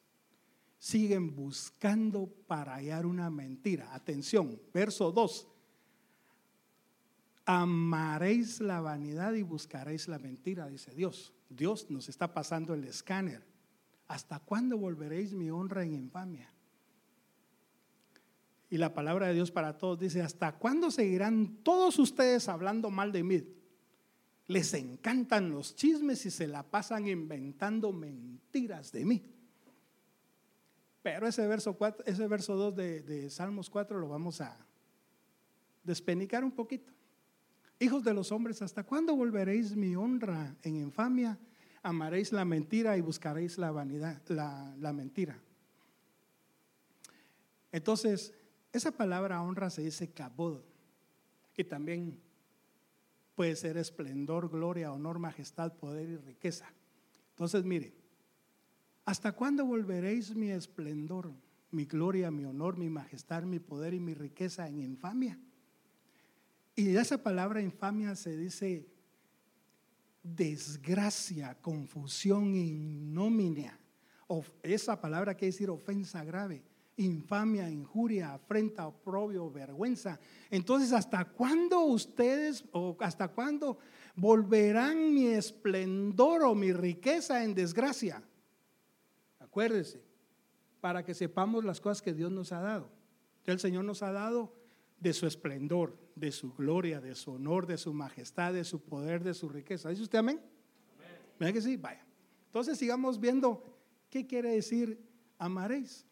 Siguen buscando para hallar una mentira. Atención, verso 2 amaréis la vanidad y buscaréis la mentira, dice Dios. Dios nos está pasando el escáner. ¿Hasta cuándo volveréis mi honra en infamia? Y la palabra de Dios para todos dice, ¿hasta cuándo seguirán todos ustedes hablando mal de mí? Les encantan los chismes y se la pasan inventando mentiras de mí. Pero ese verso, 4, ese verso 2 de, de Salmos 4 lo vamos a despenicar un poquito. Hijos de los hombres, ¿hasta cuándo volveréis mi honra en infamia? Amaréis la mentira y buscaréis la vanidad, la, mentira. Entonces, esa palabra honra se dice kabod, y también puede ser esplendor, gloria, honor, majestad, poder y riqueza. Entonces, mire, ¿hasta cuándo volveréis mi esplendor, mi gloria, mi honor, mi majestad, mi poder y mi riqueza en infamia? Y esa palabra infamia se dice desgracia, confusión, ignominia. Esa palabra quiere decir ofensa grave, infamia, injuria, afrenta, oprobio, vergüenza. Entonces, ¿hasta cuándo ustedes o hasta cuándo volverán mi esplendor o mi riqueza en desgracia? Acuérdese, para que sepamos las cosas que Dios nos ha dado. El Señor nos ha dado de su esplendor, de su gloria, de su honor, de su majestad, de su poder, de su riqueza. ¿Dice usted amén? amén. que sí? Vaya. Entonces sigamos viendo qué quiere decir amaréis.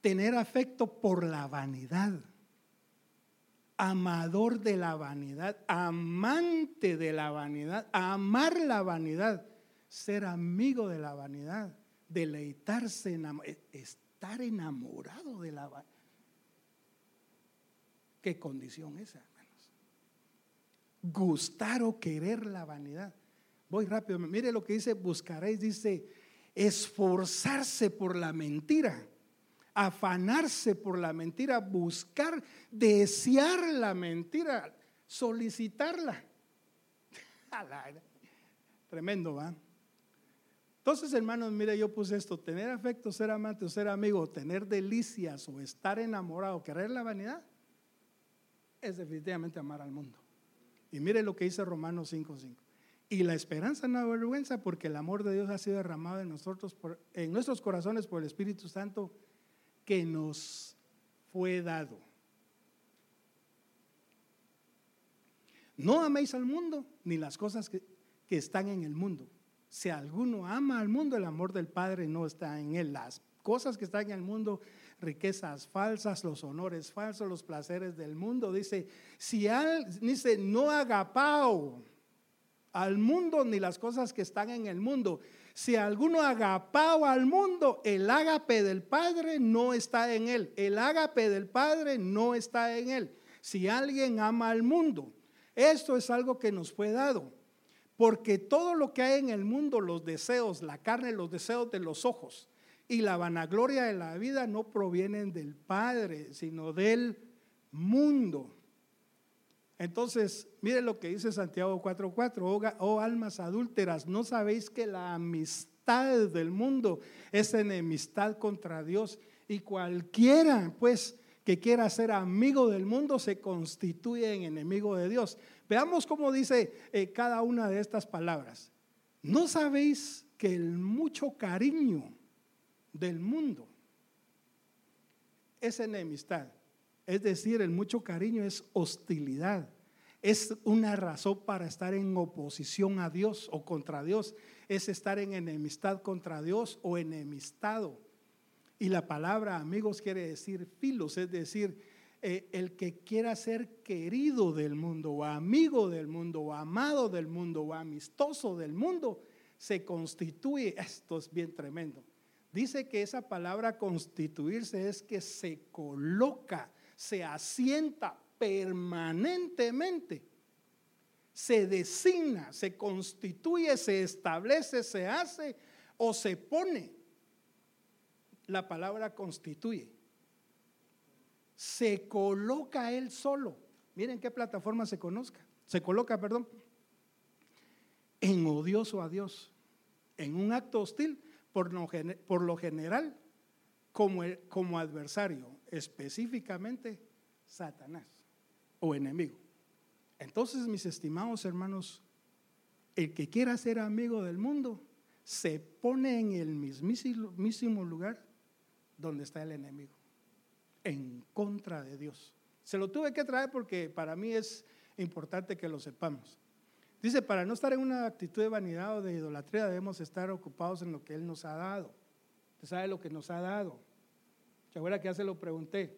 Tener afecto por la vanidad. amador de la vanidad, amante de la vanidad, amar la vanidad, ser amigo de la vanidad, deleitarse, en, estar enamorado de la vanidad. ¿Qué condición es, hermanos? Gustar o querer la vanidad. Voy rápido, mire lo que dice, buscaréis, dice, esforzarse por la mentira afanarse por la mentira, buscar, desear la mentira, solicitarla. [laughs] Tremendo, ¿va? Entonces, hermanos, mire, yo puse esto, tener afecto, ser amante o ser amigo, tener delicias o estar enamorado, querer la vanidad, es definitivamente amar al mundo. Y mire lo que dice Romanos 5.5. Y la esperanza no avergüenza porque el amor de Dios ha sido derramado en nosotros, en nuestros corazones por el Espíritu Santo que nos fue dado. No améis al mundo ni las cosas que, están en el mundo. Si alguno ama al mundo, el amor del Padre no está en él. Las cosas que están en el mundo, riquezas falsas, los honores falsos, los placeres del mundo. Dice, si dice, no agapao al mundo ni las cosas que están en el mundo. Si alguno agapao al mundo, el ágape del Padre no está en él. El ágape del Padre no está en él. Si alguien ama al mundo, esto es algo que nos fue dado. Porque todo lo que hay en el mundo, los deseos, la carne, los deseos de los ojos y la vanagloria de la vida no provienen del Padre, sino del mundo. Entonces, mire lo que dice Santiago 4:4, oh, almas adúlteras, ¿no sabéis que la amistad del mundo es enemistad contra Dios? Y cualquiera, pues, que quiera ser amigo del mundo se constituye en enemigo de Dios. Veamos cómo dice eh, cada una de estas palabras. ¿No sabéis que el mucho cariño del mundo es enemistad? Es decir, el mucho cariño es hostilidad. Es una razón para estar en oposición a Dios o contra Dios. Es estar en enemistad contra Dios o enemistado. Y la palabra amigos quiere decir filos, es decir, eh, el que quiera ser querido del mundo o amigo del mundo o amado del mundo o amistoso del mundo, se constituye, esto es bien tremendo, dice que esa palabra constituirse es que se coloca se asienta permanentemente, se designa, se constituye, se establece, se hace o se pone. La palabra constituye. Se coloca él solo. Miren qué plataforma se conozca. Se coloca, perdón, en odioso a Dios, en un acto hostil, por lo, general, como, como adversario, específicamente Satanás o enemigo. Entonces, mis estimados hermanos, el que quiera ser amigo del mundo se pone en el mismísimo lugar donde está el enemigo, en contra de Dios. Se lo tuve que traer porque para mí es importante que lo sepamos. Dice, para no estar en una actitud de vanidad o de idolatría, debemos estar ocupados en lo que Él nos ha dado. Usted sabe lo que nos ha dado. ¿Se acuerda que ya se lo pregunté?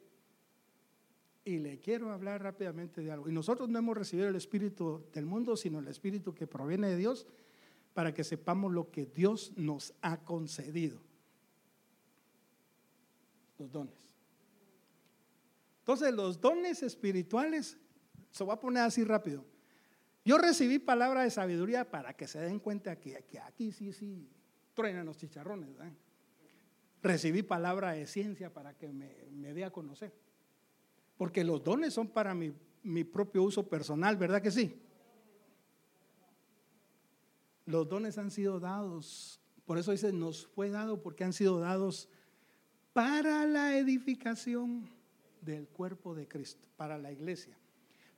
Y le quiero hablar rápidamente de algo. Y nosotros no hemos recibido el Espíritu del mundo, sino el Espíritu que proviene de Dios, para que sepamos lo que Dios nos ha concedido. Los dones. Entonces, los dones espirituales, se va a poner así rápido. Yo recibí palabra de sabiduría para que se den cuenta que, aquí sí, sí, truenan los chicharrones. recibí palabra de ciencia para que me, me dé a conocer. Porque los dones son para mi, mi propio uso personal, ¿verdad que sí? Los dones han sido dados, por eso dice, nos fue dado porque han sido dados para la edificación del cuerpo de Cristo, para la iglesia.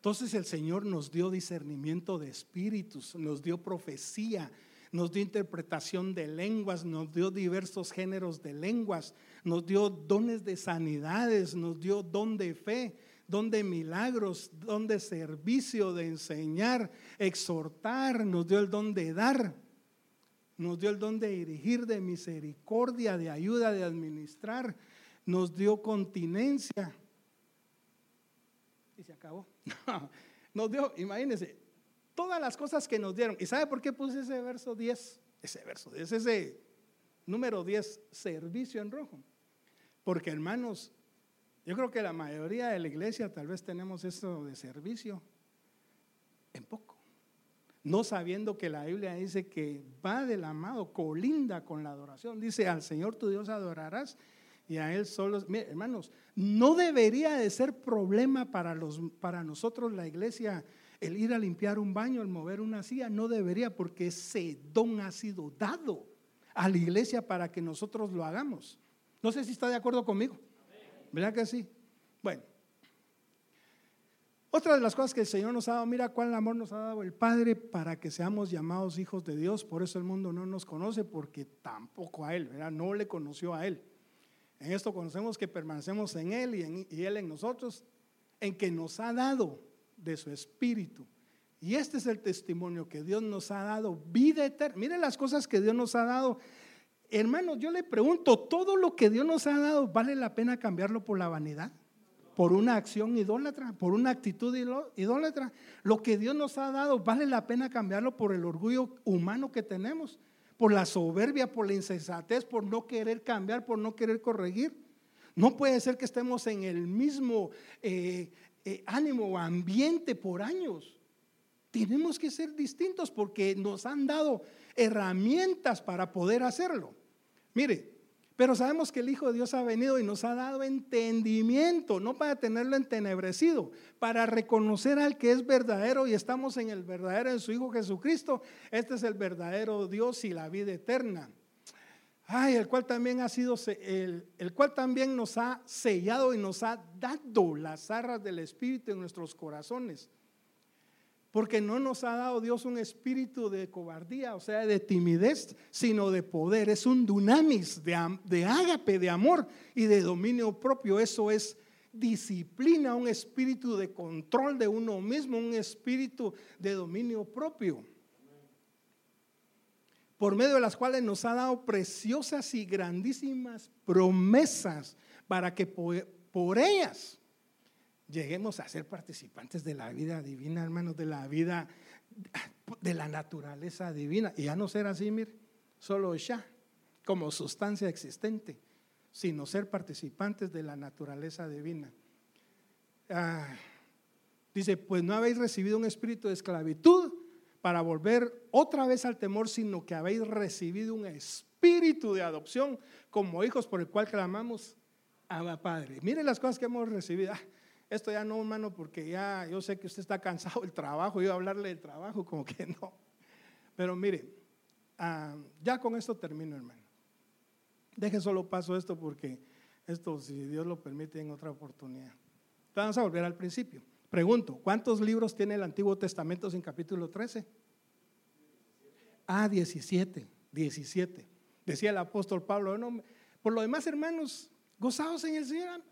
Entonces el Señor nos dio discernimiento de espíritus, nos dio profecía, nos dio interpretación de lenguas, nos dio diversos géneros de lenguas, nos dio dones de sanidades, nos dio don de fe, don de milagros, don de servicio, de enseñar, exhortar, nos dio el don de dar, nos dio el don de dirigir, de misericordia, de ayuda, de administrar, nos dio continencia. Y se acabó. [laughs] nos dio, imagínense, todas las cosas que nos dieron. ¿Y sabe por qué puse ese verso 10? Ese verso 10, ese número 10, servicio en rojo. Porque hermanos, yo creo que la mayoría de la iglesia tal vez tenemos esto de servicio en poco. No sabiendo que la Biblia dice que va del amado, colinda con la adoración. Dice, al Señor tu Dios adorarás y a Él solo. hermanos, no debería de ser problema para, los, para nosotros la iglesia el ir a limpiar un baño, el mover una silla, no debería porque ese don ha sido dado a la iglesia para que nosotros lo hagamos. No sé si está de acuerdo conmigo. ¿Verdad que sí? Bueno. Otra de las cosas que el Señor nos ha dado, mira cuál amor nos ha dado el Padre para que seamos llamados hijos de Dios. Por eso el mundo no nos conoce, porque tampoco a Él, ¿verdad? No le conoció a Él. En esto conocemos que permanecemos en Él y, y Él en nosotros, en que nos ha dado de su espíritu. Y este es el testimonio que Dios nos ha dado, vida eterna. Miren las cosas que Dios nos ha dado. Hermanos, yo le pregunto, ¿todo lo que Dios nos ha dado vale la pena cambiarlo por la vanidad? ¿Por una acción idólatra? ¿Por una actitud idólatra? Lo que Dios nos ha dado, ¿vale la pena cambiarlo por el orgullo humano que tenemos? ¿Por la soberbia, por la insensatez, por no querer cambiar, por no querer corregir? No puede ser que estemos en el mismo eh, eh, ánimo o ambiente por años. Tenemos que ser distintos porque nos han dado herramientas para poder hacerlo. Mire, pero sabemos que el Hijo de Dios ha venido y nos ha dado entendimiento, no para tenerlo entenebrecido, para reconocer al que es verdadero y estamos en el verdadero en su Hijo Jesucristo. Este es el verdadero Dios y la vida eterna. Ay, el cual también ha sido, el, el cual también nos ha sellado y nos ha dado las arras del Espíritu en nuestros corazones. Porque no nos ha dado Dios un espíritu de cobardía, o sea, de timidez, sino de poder. Es un dunamis de, de ágape, de amor y de dominio propio. Eso es disciplina, un espíritu de control de uno mismo, un espíritu de dominio propio por medio de las cuales nos ha dado preciosas y grandísimas promesas para que por, ellas lleguemos a ser participantes de la vida divina, hermanos, de la vida, de la naturaleza divina. Y ya no ser así, mire, solo ya, como sustancia existente, sino ser participantes de la naturaleza divina. Ah, dice, pues no habéis recibido un espíritu de esclavitud para volver otra vez al temor, sino que habéis recibido un espíritu de adopción como hijos por el cual clamamos a Padre. Miren las cosas que hemos recibido. Ah, esto ya no, hermano, porque ya yo sé que usted está cansado del trabajo, yo hablarle del trabajo como que no. Pero mire, ah, ya con esto termino, hermano. Deje solo paso esto porque esto, si Dios lo permite, en otra oportunidad. Vamos a volver al principio. Pregunto, ¿cuántos libros tiene el Antiguo Testamento en capítulo 13? Ah, 17, 17. Decía el apóstol Pablo, por lo demás, hermanos, gozados en el Señor.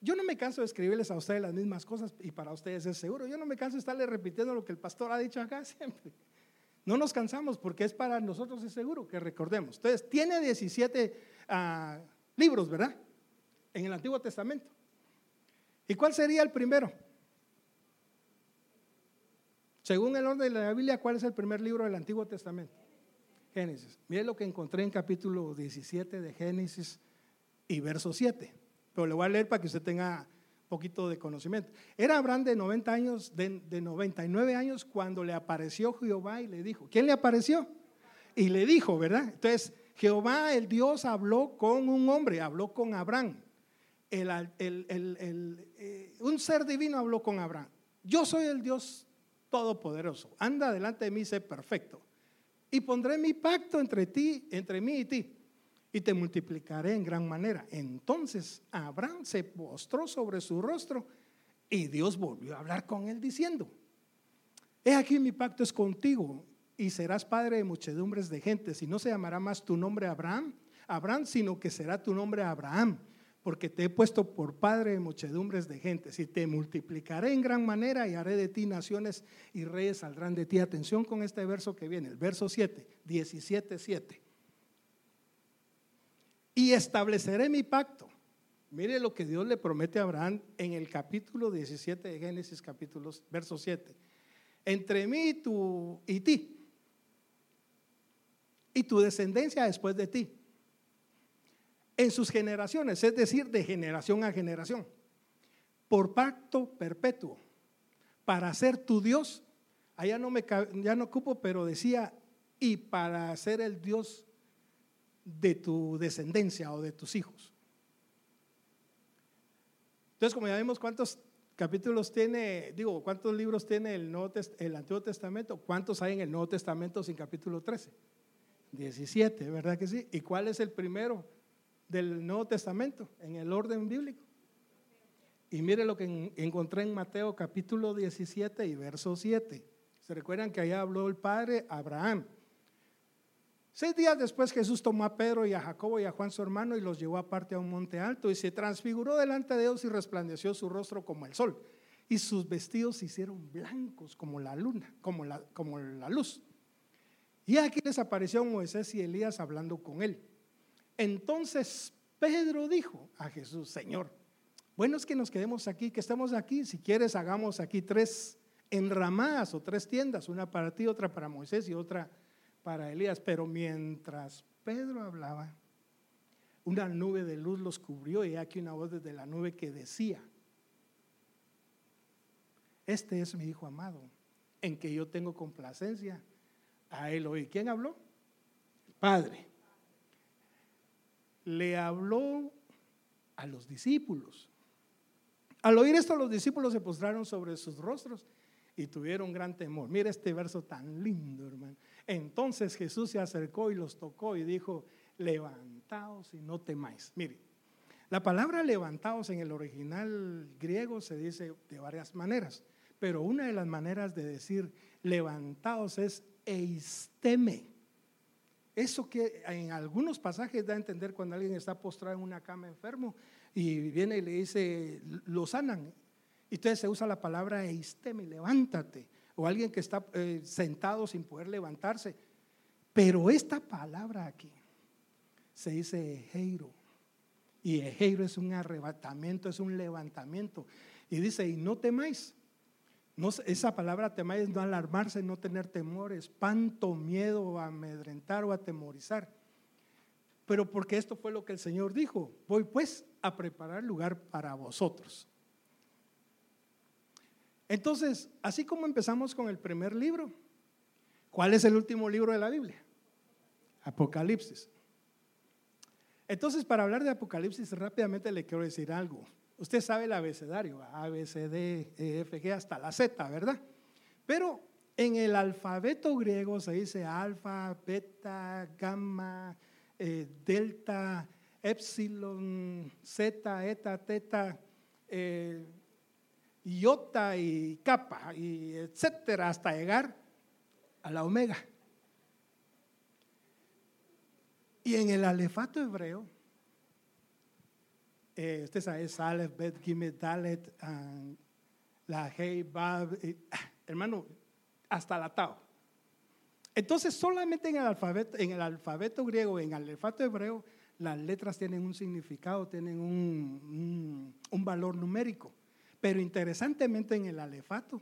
Yo no me canso de escribirles a ustedes las mismas cosas y para ustedes es seguro. Yo no me canso de estarles repitiendo lo que el pastor ha dicho acá [laughs] siempre. No nos cansamos porque es para nosotros es seguro que recordemos. Entonces, tiene 17 ah, libros, ¿verdad? En el Antiguo Testamento. ¿Y cuál sería el primero? Según el orden de la Biblia, ¿cuál es el primer libro del Antiguo Testamento? Génesis. Miren lo que encontré en capítulo 17 de Génesis y verso 7. Pero le voy a leer para que usted tenga poquito de conocimiento. Era Abraham de 90 años, de, de 99 años, cuando le apareció Jehová y le dijo, ¿quién le apareció? Y le dijo, ¿verdad? Entonces, Jehová, el Dios, habló con un hombre, habló con Abraham eh, un ser divino habló con Abraham. Yo soy el Dios todopoderoso. Anda delante de mí, sé perfecto. Y pondré mi pacto entre ti, entre mí y ti, y te multiplicaré en gran manera. Entonces Abraham se postró sobre su rostro y Dios volvió a hablar con él diciendo, he aquí mi pacto es contigo y serás padre de muchedumbres de gente. Si no se llamará más tu nombre Abraham, Abraham, sino que será tu nombre Abraham porque te he puesto por padre de muchedumbres de gente. Si te multiplicaré en gran manera y haré de ti naciones y reyes saldrán de ti. Atención con este verso que viene, el verso 7, 17, 7. Y estableceré mi pacto Mire lo que Dios le promete a Abraham en el capítulo 17 de Génesis, capítulo, verso 7. Entre mí y, y ti, y tu descendencia después de ti, en sus generaciones, es decir, de generación a generación, por pacto perpetuo, para ser tu Dios. Allá no me ya no ocupo, pero decía y para ser el Dios de tu descendencia o de tus hijos. Entonces, como ya vimos cuántos capítulos tiene, digo, cuántos libros tiene el, Nuevo el Antiguo Testamento, cuántos hay en el Nuevo Testamento sin capítulo 13. 17, ¿verdad que sí? ¿Y cuál es el primero del Nuevo Testamento en el orden bíblico? Y mire lo que encontré en Mateo capítulo 17 y verso 7. ¿Se recuerdan que allá habló el padre Abraham? Seis días después Jesús tomó a Pedro y a Jacobo y a Juan su hermano y los llevó aparte a un monte alto y se transfiguró delante de Dios y resplandeció su rostro como el sol y sus vestidos se hicieron blancos como la luna, como la, como la luz. Y aquí les apareció Moisés y Elías hablando con él. Entonces Pedro dijo a Jesús, Señor, bueno es que nos quedemos aquí, que estamos aquí, si quieres hagamos aquí tres enramadas o tres tiendas, una para ti, otra para Moisés y otra para Elías, pero mientras Pedro hablaba, una nube de luz los cubrió y aquí una voz desde la nube que decía, este es mi hijo amado, en que yo tengo complacencia a él hoy. ¿Quién habló? Padre. Le habló a los discípulos. Al oír esto, los discípulos se postraron sobre sus rostros y tuvieron gran temor. Mira este verso tan lindo, hermano. Entonces Jesús se acercó y los tocó y dijo, levantaos y no temáis. Mire, la palabra levantaos en el original griego se dice de varias maneras, pero una de las maneras de decir levantaos es eisteme. Eso que en algunos pasajes da a entender cuando alguien está postrado en una cama enfermo y viene y le dice, lo sanan. Entonces se usa la palabra eisteme, levántate o alguien que está eh, sentado sin poder levantarse. Pero esta palabra aquí se dice ejeiro. Y ejeiro es un arrebatamiento, es un levantamiento. Y dice, y no temáis. No, esa palabra temáis no alarmarse, no tener temor, espanto, miedo, amedrentar o atemorizar. Pero porque esto fue lo que el Señor dijo, voy pues a preparar lugar para vosotros. Entonces, así como empezamos con el primer libro, ¿cuál es el último libro de la Biblia? Apocalipsis. Entonces, para hablar de Apocalipsis, rápidamente le quiero decir algo. Usted sabe el abecedario, A, B, C, D, E, F, G, hasta la Z, ¿verdad? Pero en el alfabeto griego se dice alfa, beta, gamma, eh, delta, epsilon, zeta, eta, teta, eh, iota y capa y etcétera hasta llegar a la omega. Y en el alefato hebreo, eh, usted sabe, Salef, Bet, Gimet, Dalet, la Hei, Bab, hermano, hasta la Tao. Entonces, solamente en el alfabeto, en el alfabeto griego, en el alefato hebreo, las letras tienen un significado, tienen un valor numérico. Pero interesantemente en el alefato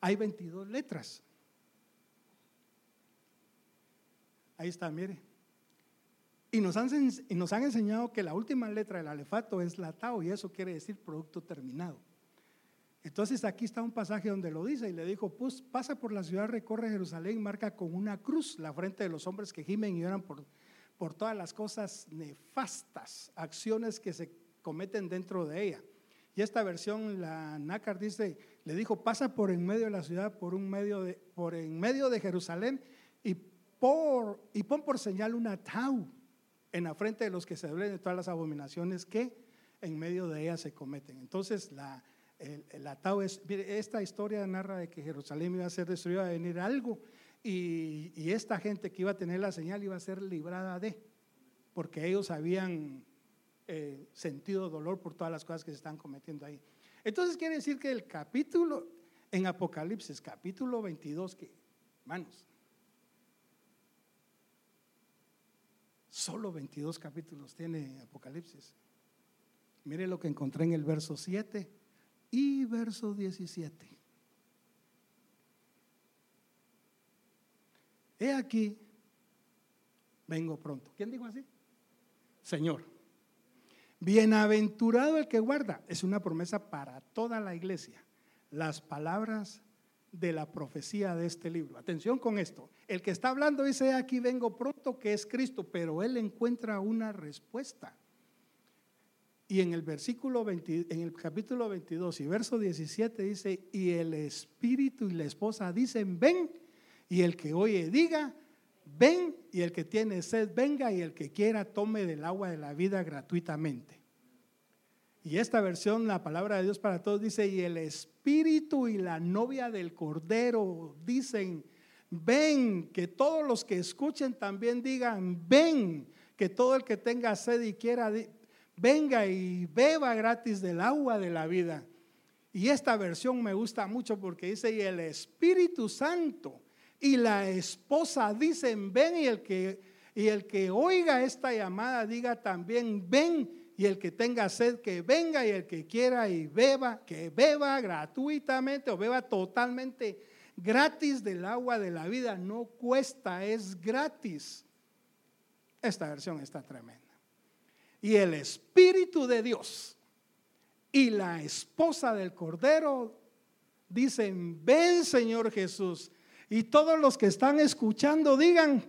hay 22 letras. Ahí está, mire. Y nos, han, y nos han enseñado que la última letra del alefato es la tau y eso quiere decir producto terminado. Entonces aquí está un pasaje donde lo dice y le dijo, pues pasa por la ciudad, recorre Jerusalén, marca con una cruz la frente de los hombres que gimen y lloran por, por todas las cosas nefastas, acciones que se cometen dentro de ella. Y esta versión, la nácar dice, le dijo, pasa por en medio de la ciudad, por, un medio de, por en medio de Jerusalén y, por, y pon por señal una tau en la frente de los que se duelen de todas las abominaciones que en medio de ella se cometen. Entonces, la, la tau es, esta historia narra de que Jerusalén iba a ser destruida, iba a venir algo y, y esta gente que iba a tener la señal iba a ser librada de, porque ellos habían eh, sentido dolor por todas las cosas que se están cometiendo ahí. Entonces quiere decir que el capítulo en Apocalipsis, capítulo 22, que, hermanos, solo 22 capítulos tiene Apocalipsis. Mire lo que encontré en el verso 7 y verso 17. He aquí, vengo pronto. ¿Quién dijo así? Señor. Bienaventurado el que guarda. Es una promesa para toda la iglesia. Las palabras de la profecía de este libro. Atención con esto. El que está hablando dice, aquí vengo pronto, que es Cristo, pero él encuentra una respuesta. Y en el versículo 20, en el capítulo 22 y verso 17 dice, y el espíritu y la esposa dicen, ven, y el que oye diga, ven, y el que tiene sed venga, y el que quiera tome del agua de la vida gratuitamente. Y esta versión, la palabra de Dios para todos, dice, y el espíritu y la novia del cordero dicen, ven, que todos los que escuchen también digan, ven, que todo el que tenga sed y quiera venga y beba gratis del agua de la vida. Y esta versión me gusta mucho porque dice, y el Espíritu Santo y la esposa dicen, ven, y el que, y el que oiga esta llamada diga también, ven, y el que tenga sed, que venga, y el que quiera y beba, que beba gratuitamente o beba totalmente gratis del agua de la vida. No cuesta, es gratis. Esta versión está tremenda y el Espíritu de Dios y la esposa del Cordero dicen, ven Señor Jesús. Y todos los que están escuchando digan,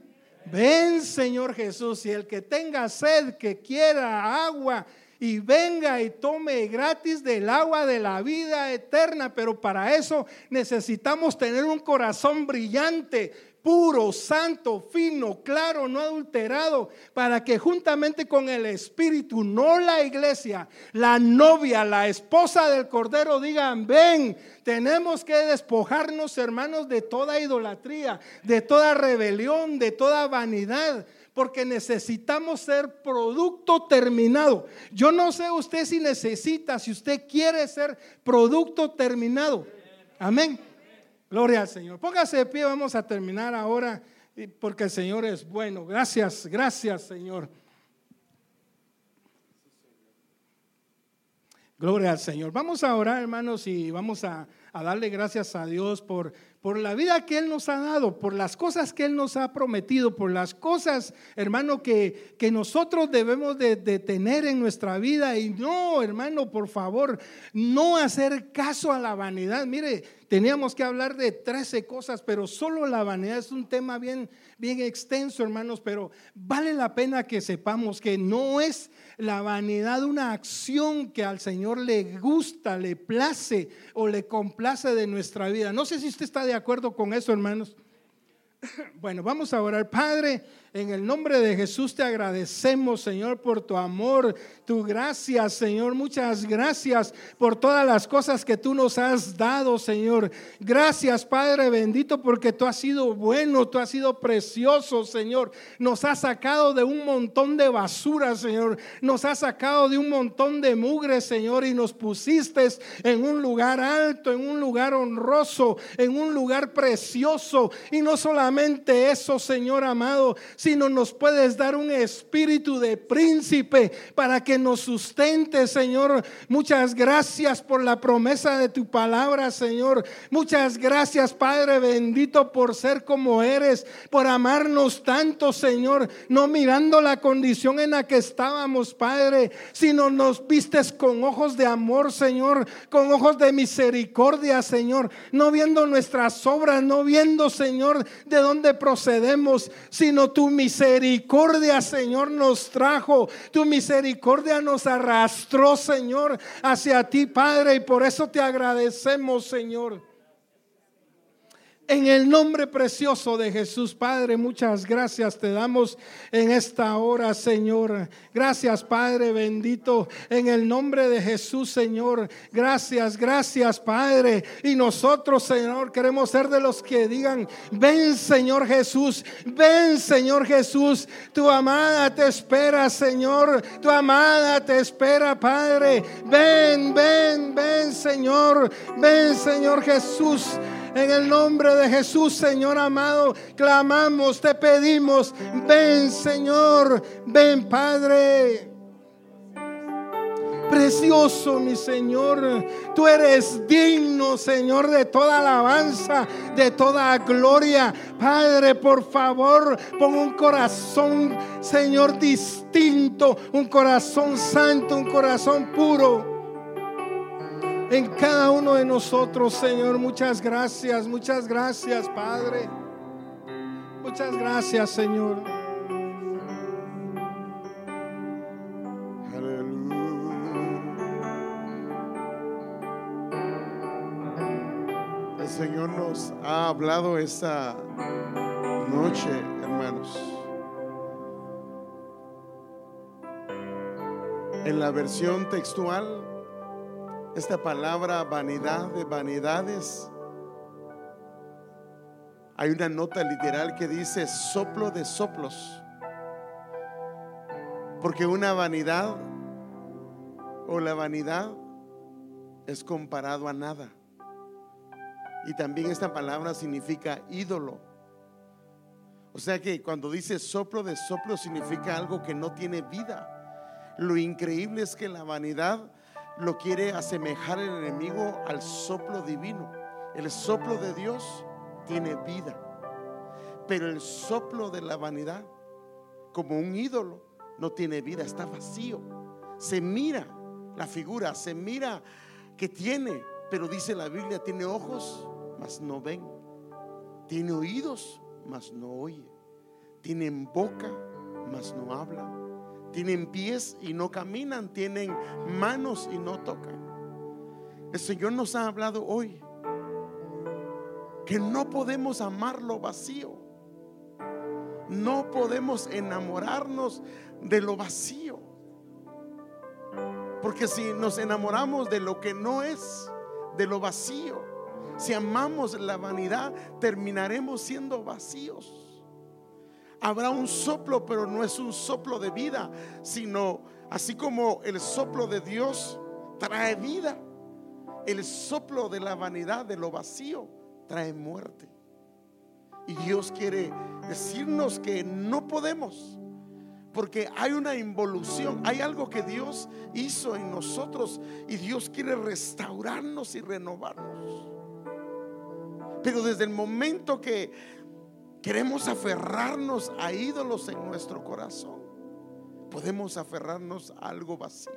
ven Señor Jesús. Y el que tenga sed, que quiera agua, y venga y tome gratis del agua de la vida eterna. Pero para eso necesitamos tener un corazón brillante, puro, santo, fino, claro, no adulterado, para que juntamente con el Espíritu, no la iglesia, la novia, la esposa del Cordero digan, ven, tenemos que despojarnos, hermanos, de toda idolatría, de toda rebelión, de toda vanidad porque necesitamos ser producto terminado. Yo no sé usted si necesita, si usted quiere ser producto terminado. Amén. Gloria al Señor. Póngase de pie, vamos a terminar ahora porque el Señor es bueno. Gracias, gracias Señor. Gloria al Señor. Vamos a orar, hermanos, y vamos a, darle gracias a Dios por, por la vida que Él nos ha dado, por las cosas que Él nos ha prometido, por las cosas, hermano, que, que nosotros debemos de, de, tener en nuestra vida. Y no, hermano, por favor, no hacer caso a la vanidad. Mire, Teníamos que hablar de 13 cosas, pero solo la vanidad es un tema bien, bien extenso, hermanos, pero vale la pena que sepamos que no es la vanidad una acción que al Señor le gusta, le place o le complace de nuestra vida. No sé si usted está de acuerdo con eso, hermanos. [laughs] Bueno, vamos a orar. Padre, en el nombre de Jesús te agradecemos, Señor, por tu amor, tu gracia, Señor. Muchas gracias por todas las cosas que tú nos has dado, Señor. Gracias, Padre bendito, porque tú has sido bueno, tú has sido precioso, Señor. Nos has sacado de un montón de basura, Señor. Nos has sacado de un montón de mugre, Señor, y nos pusiste en un lugar alto, en un lugar honroso, en un lugar precioso. Y no solamente eso, Señor amado, sino nos puedes dar un espíritu de príncipe para que nos sustente, Señor. Muchas gracias por la promesa de tu palabra, Señor. Muchas gracias, Padre bendito, por ser como eres, por amarnos tanto, Señor, no mirando la condición en la que estábamos, Padre, sino nos vistes con ojos de amor, Señor, con ojos de misericordia, Señor, no viendo nuestras obras, no viendo, Señor, de dónde procedemos, sino tu misericordia, Señor, nos trajo. Tu misericordia nos arrastró, Señor, hacia ti, Padre. Y por eso te agradecemos, Señor. En el nombre precioso de Jesús, Padre, muchas gracias te damos en esta hora, Señor. Gracias, Padre bendito, en el nombre de Jesús, Señor. Gracias, gracias, Padre. Y nosotros, Señor, queremos ser de los que digan, ven, Señor Jesús, ven, Señor Jesús. Tu amada te espera, Señor. Tu amada te espera, Padre. Ven, ven, ven, Señor. Ven, Señor Jesús. En el nombre de Jesús, Señor amado, clamamos, te pedimos, ven Señor, ven Padre. Precioso, mi Señor. Tú eres digno, Señor, de toda alabanza, de toda gloria. Padre, por favor, pon un corazón, Señor, distinto, un corazón santo, un corazón puro en cada uno de nosotros, Señor. Muchas gracias, muchas gracias, Padre. Muchas gracias, Señor. El Señor nos ha hablado esta noche, hermanos. En la versión textual, esta palabra vanidad de vanidades, hay una nota literal que dice soplo de soplos. Porque una vanidad o la vanidad es comparado a nada. Y también esta palabra significa ídolo. O sea que cuando dice soplo de soplo significa algo que no tiene vida. Lo increíble es que la vanidad lo quiere asemejar el enemigo al soplo divino. El soplo de Dios tiene vida. Pero el soplo de la vanidad, como un ídolo, no tiene vida, está vacío. Se mira la figura, se mira que tiene, pero dice la Biblia, tiene ojos, mas no ven. Tiene oídos, mas no oye. Tienen boca, mas no hablan. Tienen pies y no caminan. Tienen manos y no tocan. El Señor nos ha hablado hoy que no podemos amar lo vacío. No podemos enamorarnos de lo vacío. Porque si nos enamoramos de lo que no es, de lo vacío, si amamos la vanidad, terminaremos siendo vacíos. Habrá un soplo, pero no es un soplo de vida, sino así como el soplo de Dios trae vida, el soplo de la vanidad, de lo vacío, trae muerte. Y Dios quiere decirnos que no podemos, porque hay una involución, hay algo que Dios hizo en nosotros y Dios quiere restaurarnos y renovarnos. Pero desde el momento que queremos aferrarnos a ídolos en nuestro corazón, podemos aferrarnos a algo vacío,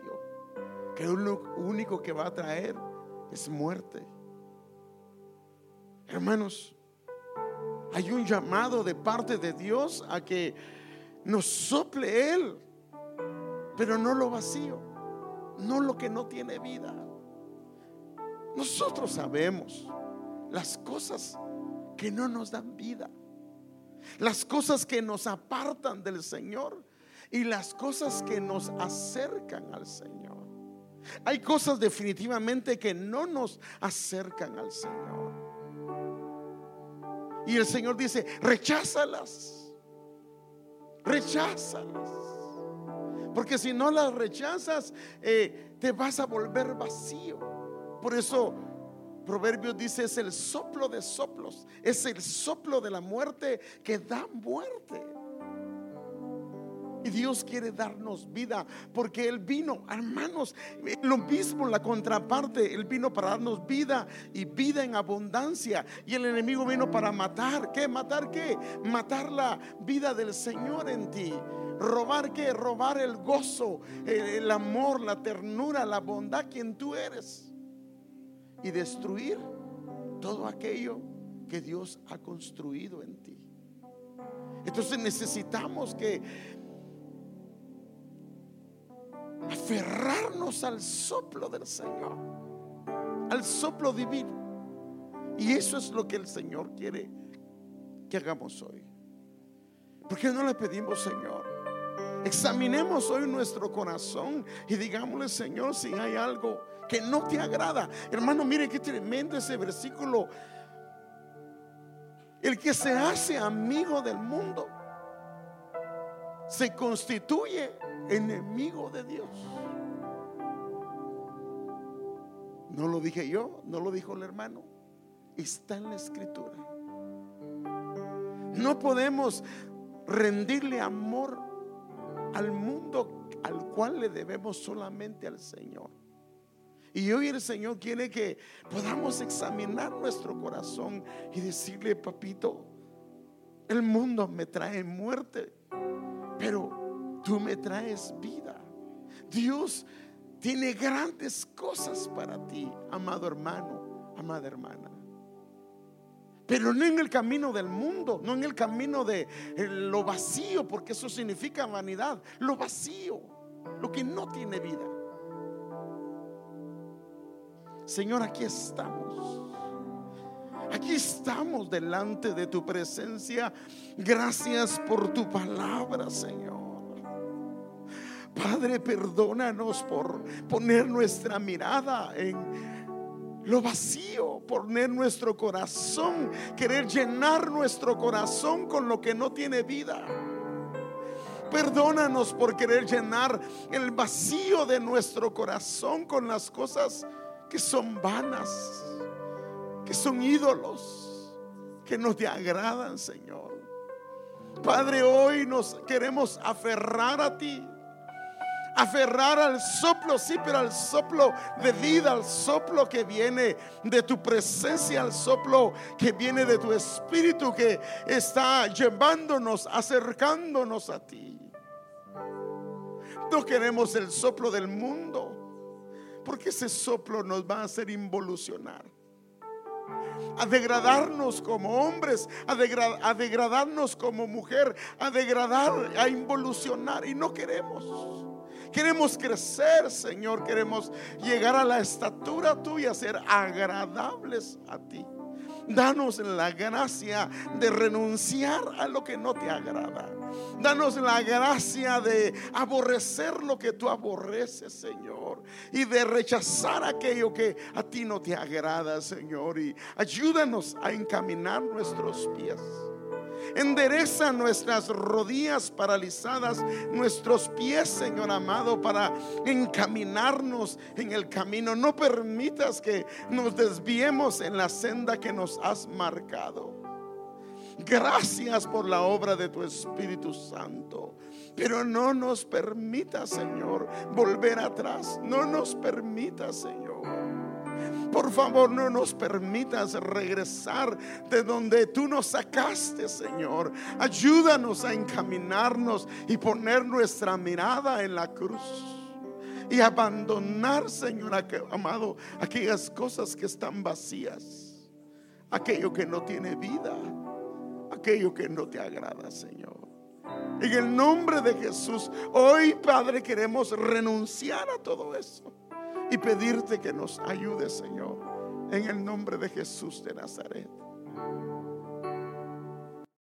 que lo único que va a traer es muerte. Hermanos, hay un llamado de parte de Dios a que nos sople Él, pero no lo vacío, no lo que no tiene vida. Nosotros sabemos las cosas que no nos dan vida, las cosas que nos apartan del Señor y las cosas que nos acercan al Señor. Hay cosas definitivamente que no nos acercan al Señor. Y el Señor dice, recházalas, recházalas. Porque si no las rechazas, eh, te vas a volver vacío. Por eso Proverbios dice, es el soplo de soplos, es el soplo de la muerte que da muerte. Y Dios quiere darnos vida porque Él vino, hermanos, lo mismo, la contraparte, Él vino para darnos vida y vida en abundancia. Y el enemigo vino para matar. ¿Qué? ¿Matar qué? Matar la vida del Señor en ti. ¿Robar qué? Robar el gozo, el, amor, la ternura, la bondad, quien tú eres. Y destruir todo aquello que Dios ha construido en ti. Entonces necesitamos que aferrarnos al soplo del Señor, al soplo divino. Y eso es lo que el Señor quiere que hagamos hoy. ¿Por qué no le pedimos, Señor? Examinemos hoy nuestro corazón y digámosle, Señor, si hay algo que no te agrada. Hermano, mire qué tremendo ese versículo. El que se hace amigo del mundo se constituye enemigo de Dios. No lo dije yo, no lo dijo el hermano. Está en la escritura. No podemos rendirle amor al mundo al cual le debemos solamente al Señor. Y hoy el Señor quiere que podamos examinar nuestro corazón y decirle, papito, el mundo me trae muerte, pero tú me traes vida. Dios tiene grandes cosas para ti, amado hermano, amada hermana. Pero no en el camino del mundo, no en el camino de eh, lo vacío, porque eso significa vanidad, lo vacío, lo que no tiene vida. Señor, aquí estamos. Aquí estamos delante de tu presencia. Gracias por tu palabra, Señor. Padre, perdónanos por poner nuestra mirada en lo vacío, poner nuestro corazón, querer llenar nuestro corazón con lo que no tiene vida. Perdónanos por querer llenar el vacío de nuestro corazón con las cosas que son vanas, que son ídolos, que no te agradan, Señor. Padre, hoy nos queremos aferrar a ti. Aferrar al soplo, sí, pero al soplo de vida, al soplo que viene de tu presencia, al soplo que viene de tu espíritu que está llevándonos, acercándonos a ti. No queremos el soplo del mundo. Porque ese soplo nos va a hacer involucionar. A degradarnos como hombres, a, a degradarnos como mujer, a degradar, a involucionar. Y no queremos. Queremos crecer, Señor. Queremos llegar a la estatura tuya, ser agradables a ti. Danos la gracia de renunciar a lo que no te agrada. Danos la gracia de aborrecer lo que tú aborreces, Señor. Y de rechazar aquello que a ti no te agrada, Señor. Y ayúdanos a encaminar nuestros pies Endereza nuestras rodillas paralizadas, nuestros pies, Señor amado, para encaminarnos en el camino. No permitas que nos desviemos en la senda que nos has marcado. Gracias por la obra de tu Espíritu Santo. Pero no nos permita, Señor, volver atrás. No nos permita, Señor por favor, no nos permitas regresar de donde tú nos sacaste, Señor. Ayúdanos a encaminarnos y poner nuestra mirada en la cruz. Y abandonar, Señor amado, aquellas cosas que están vacías. Aquello que no tiene vida. Aquello que no te agrada, Señor. En el nombre de Jesús, hoy, Padre, queremos renunciar a todo eso y pedirte que nos ayude, Señor, en el nombre de Jesús de Nazaret.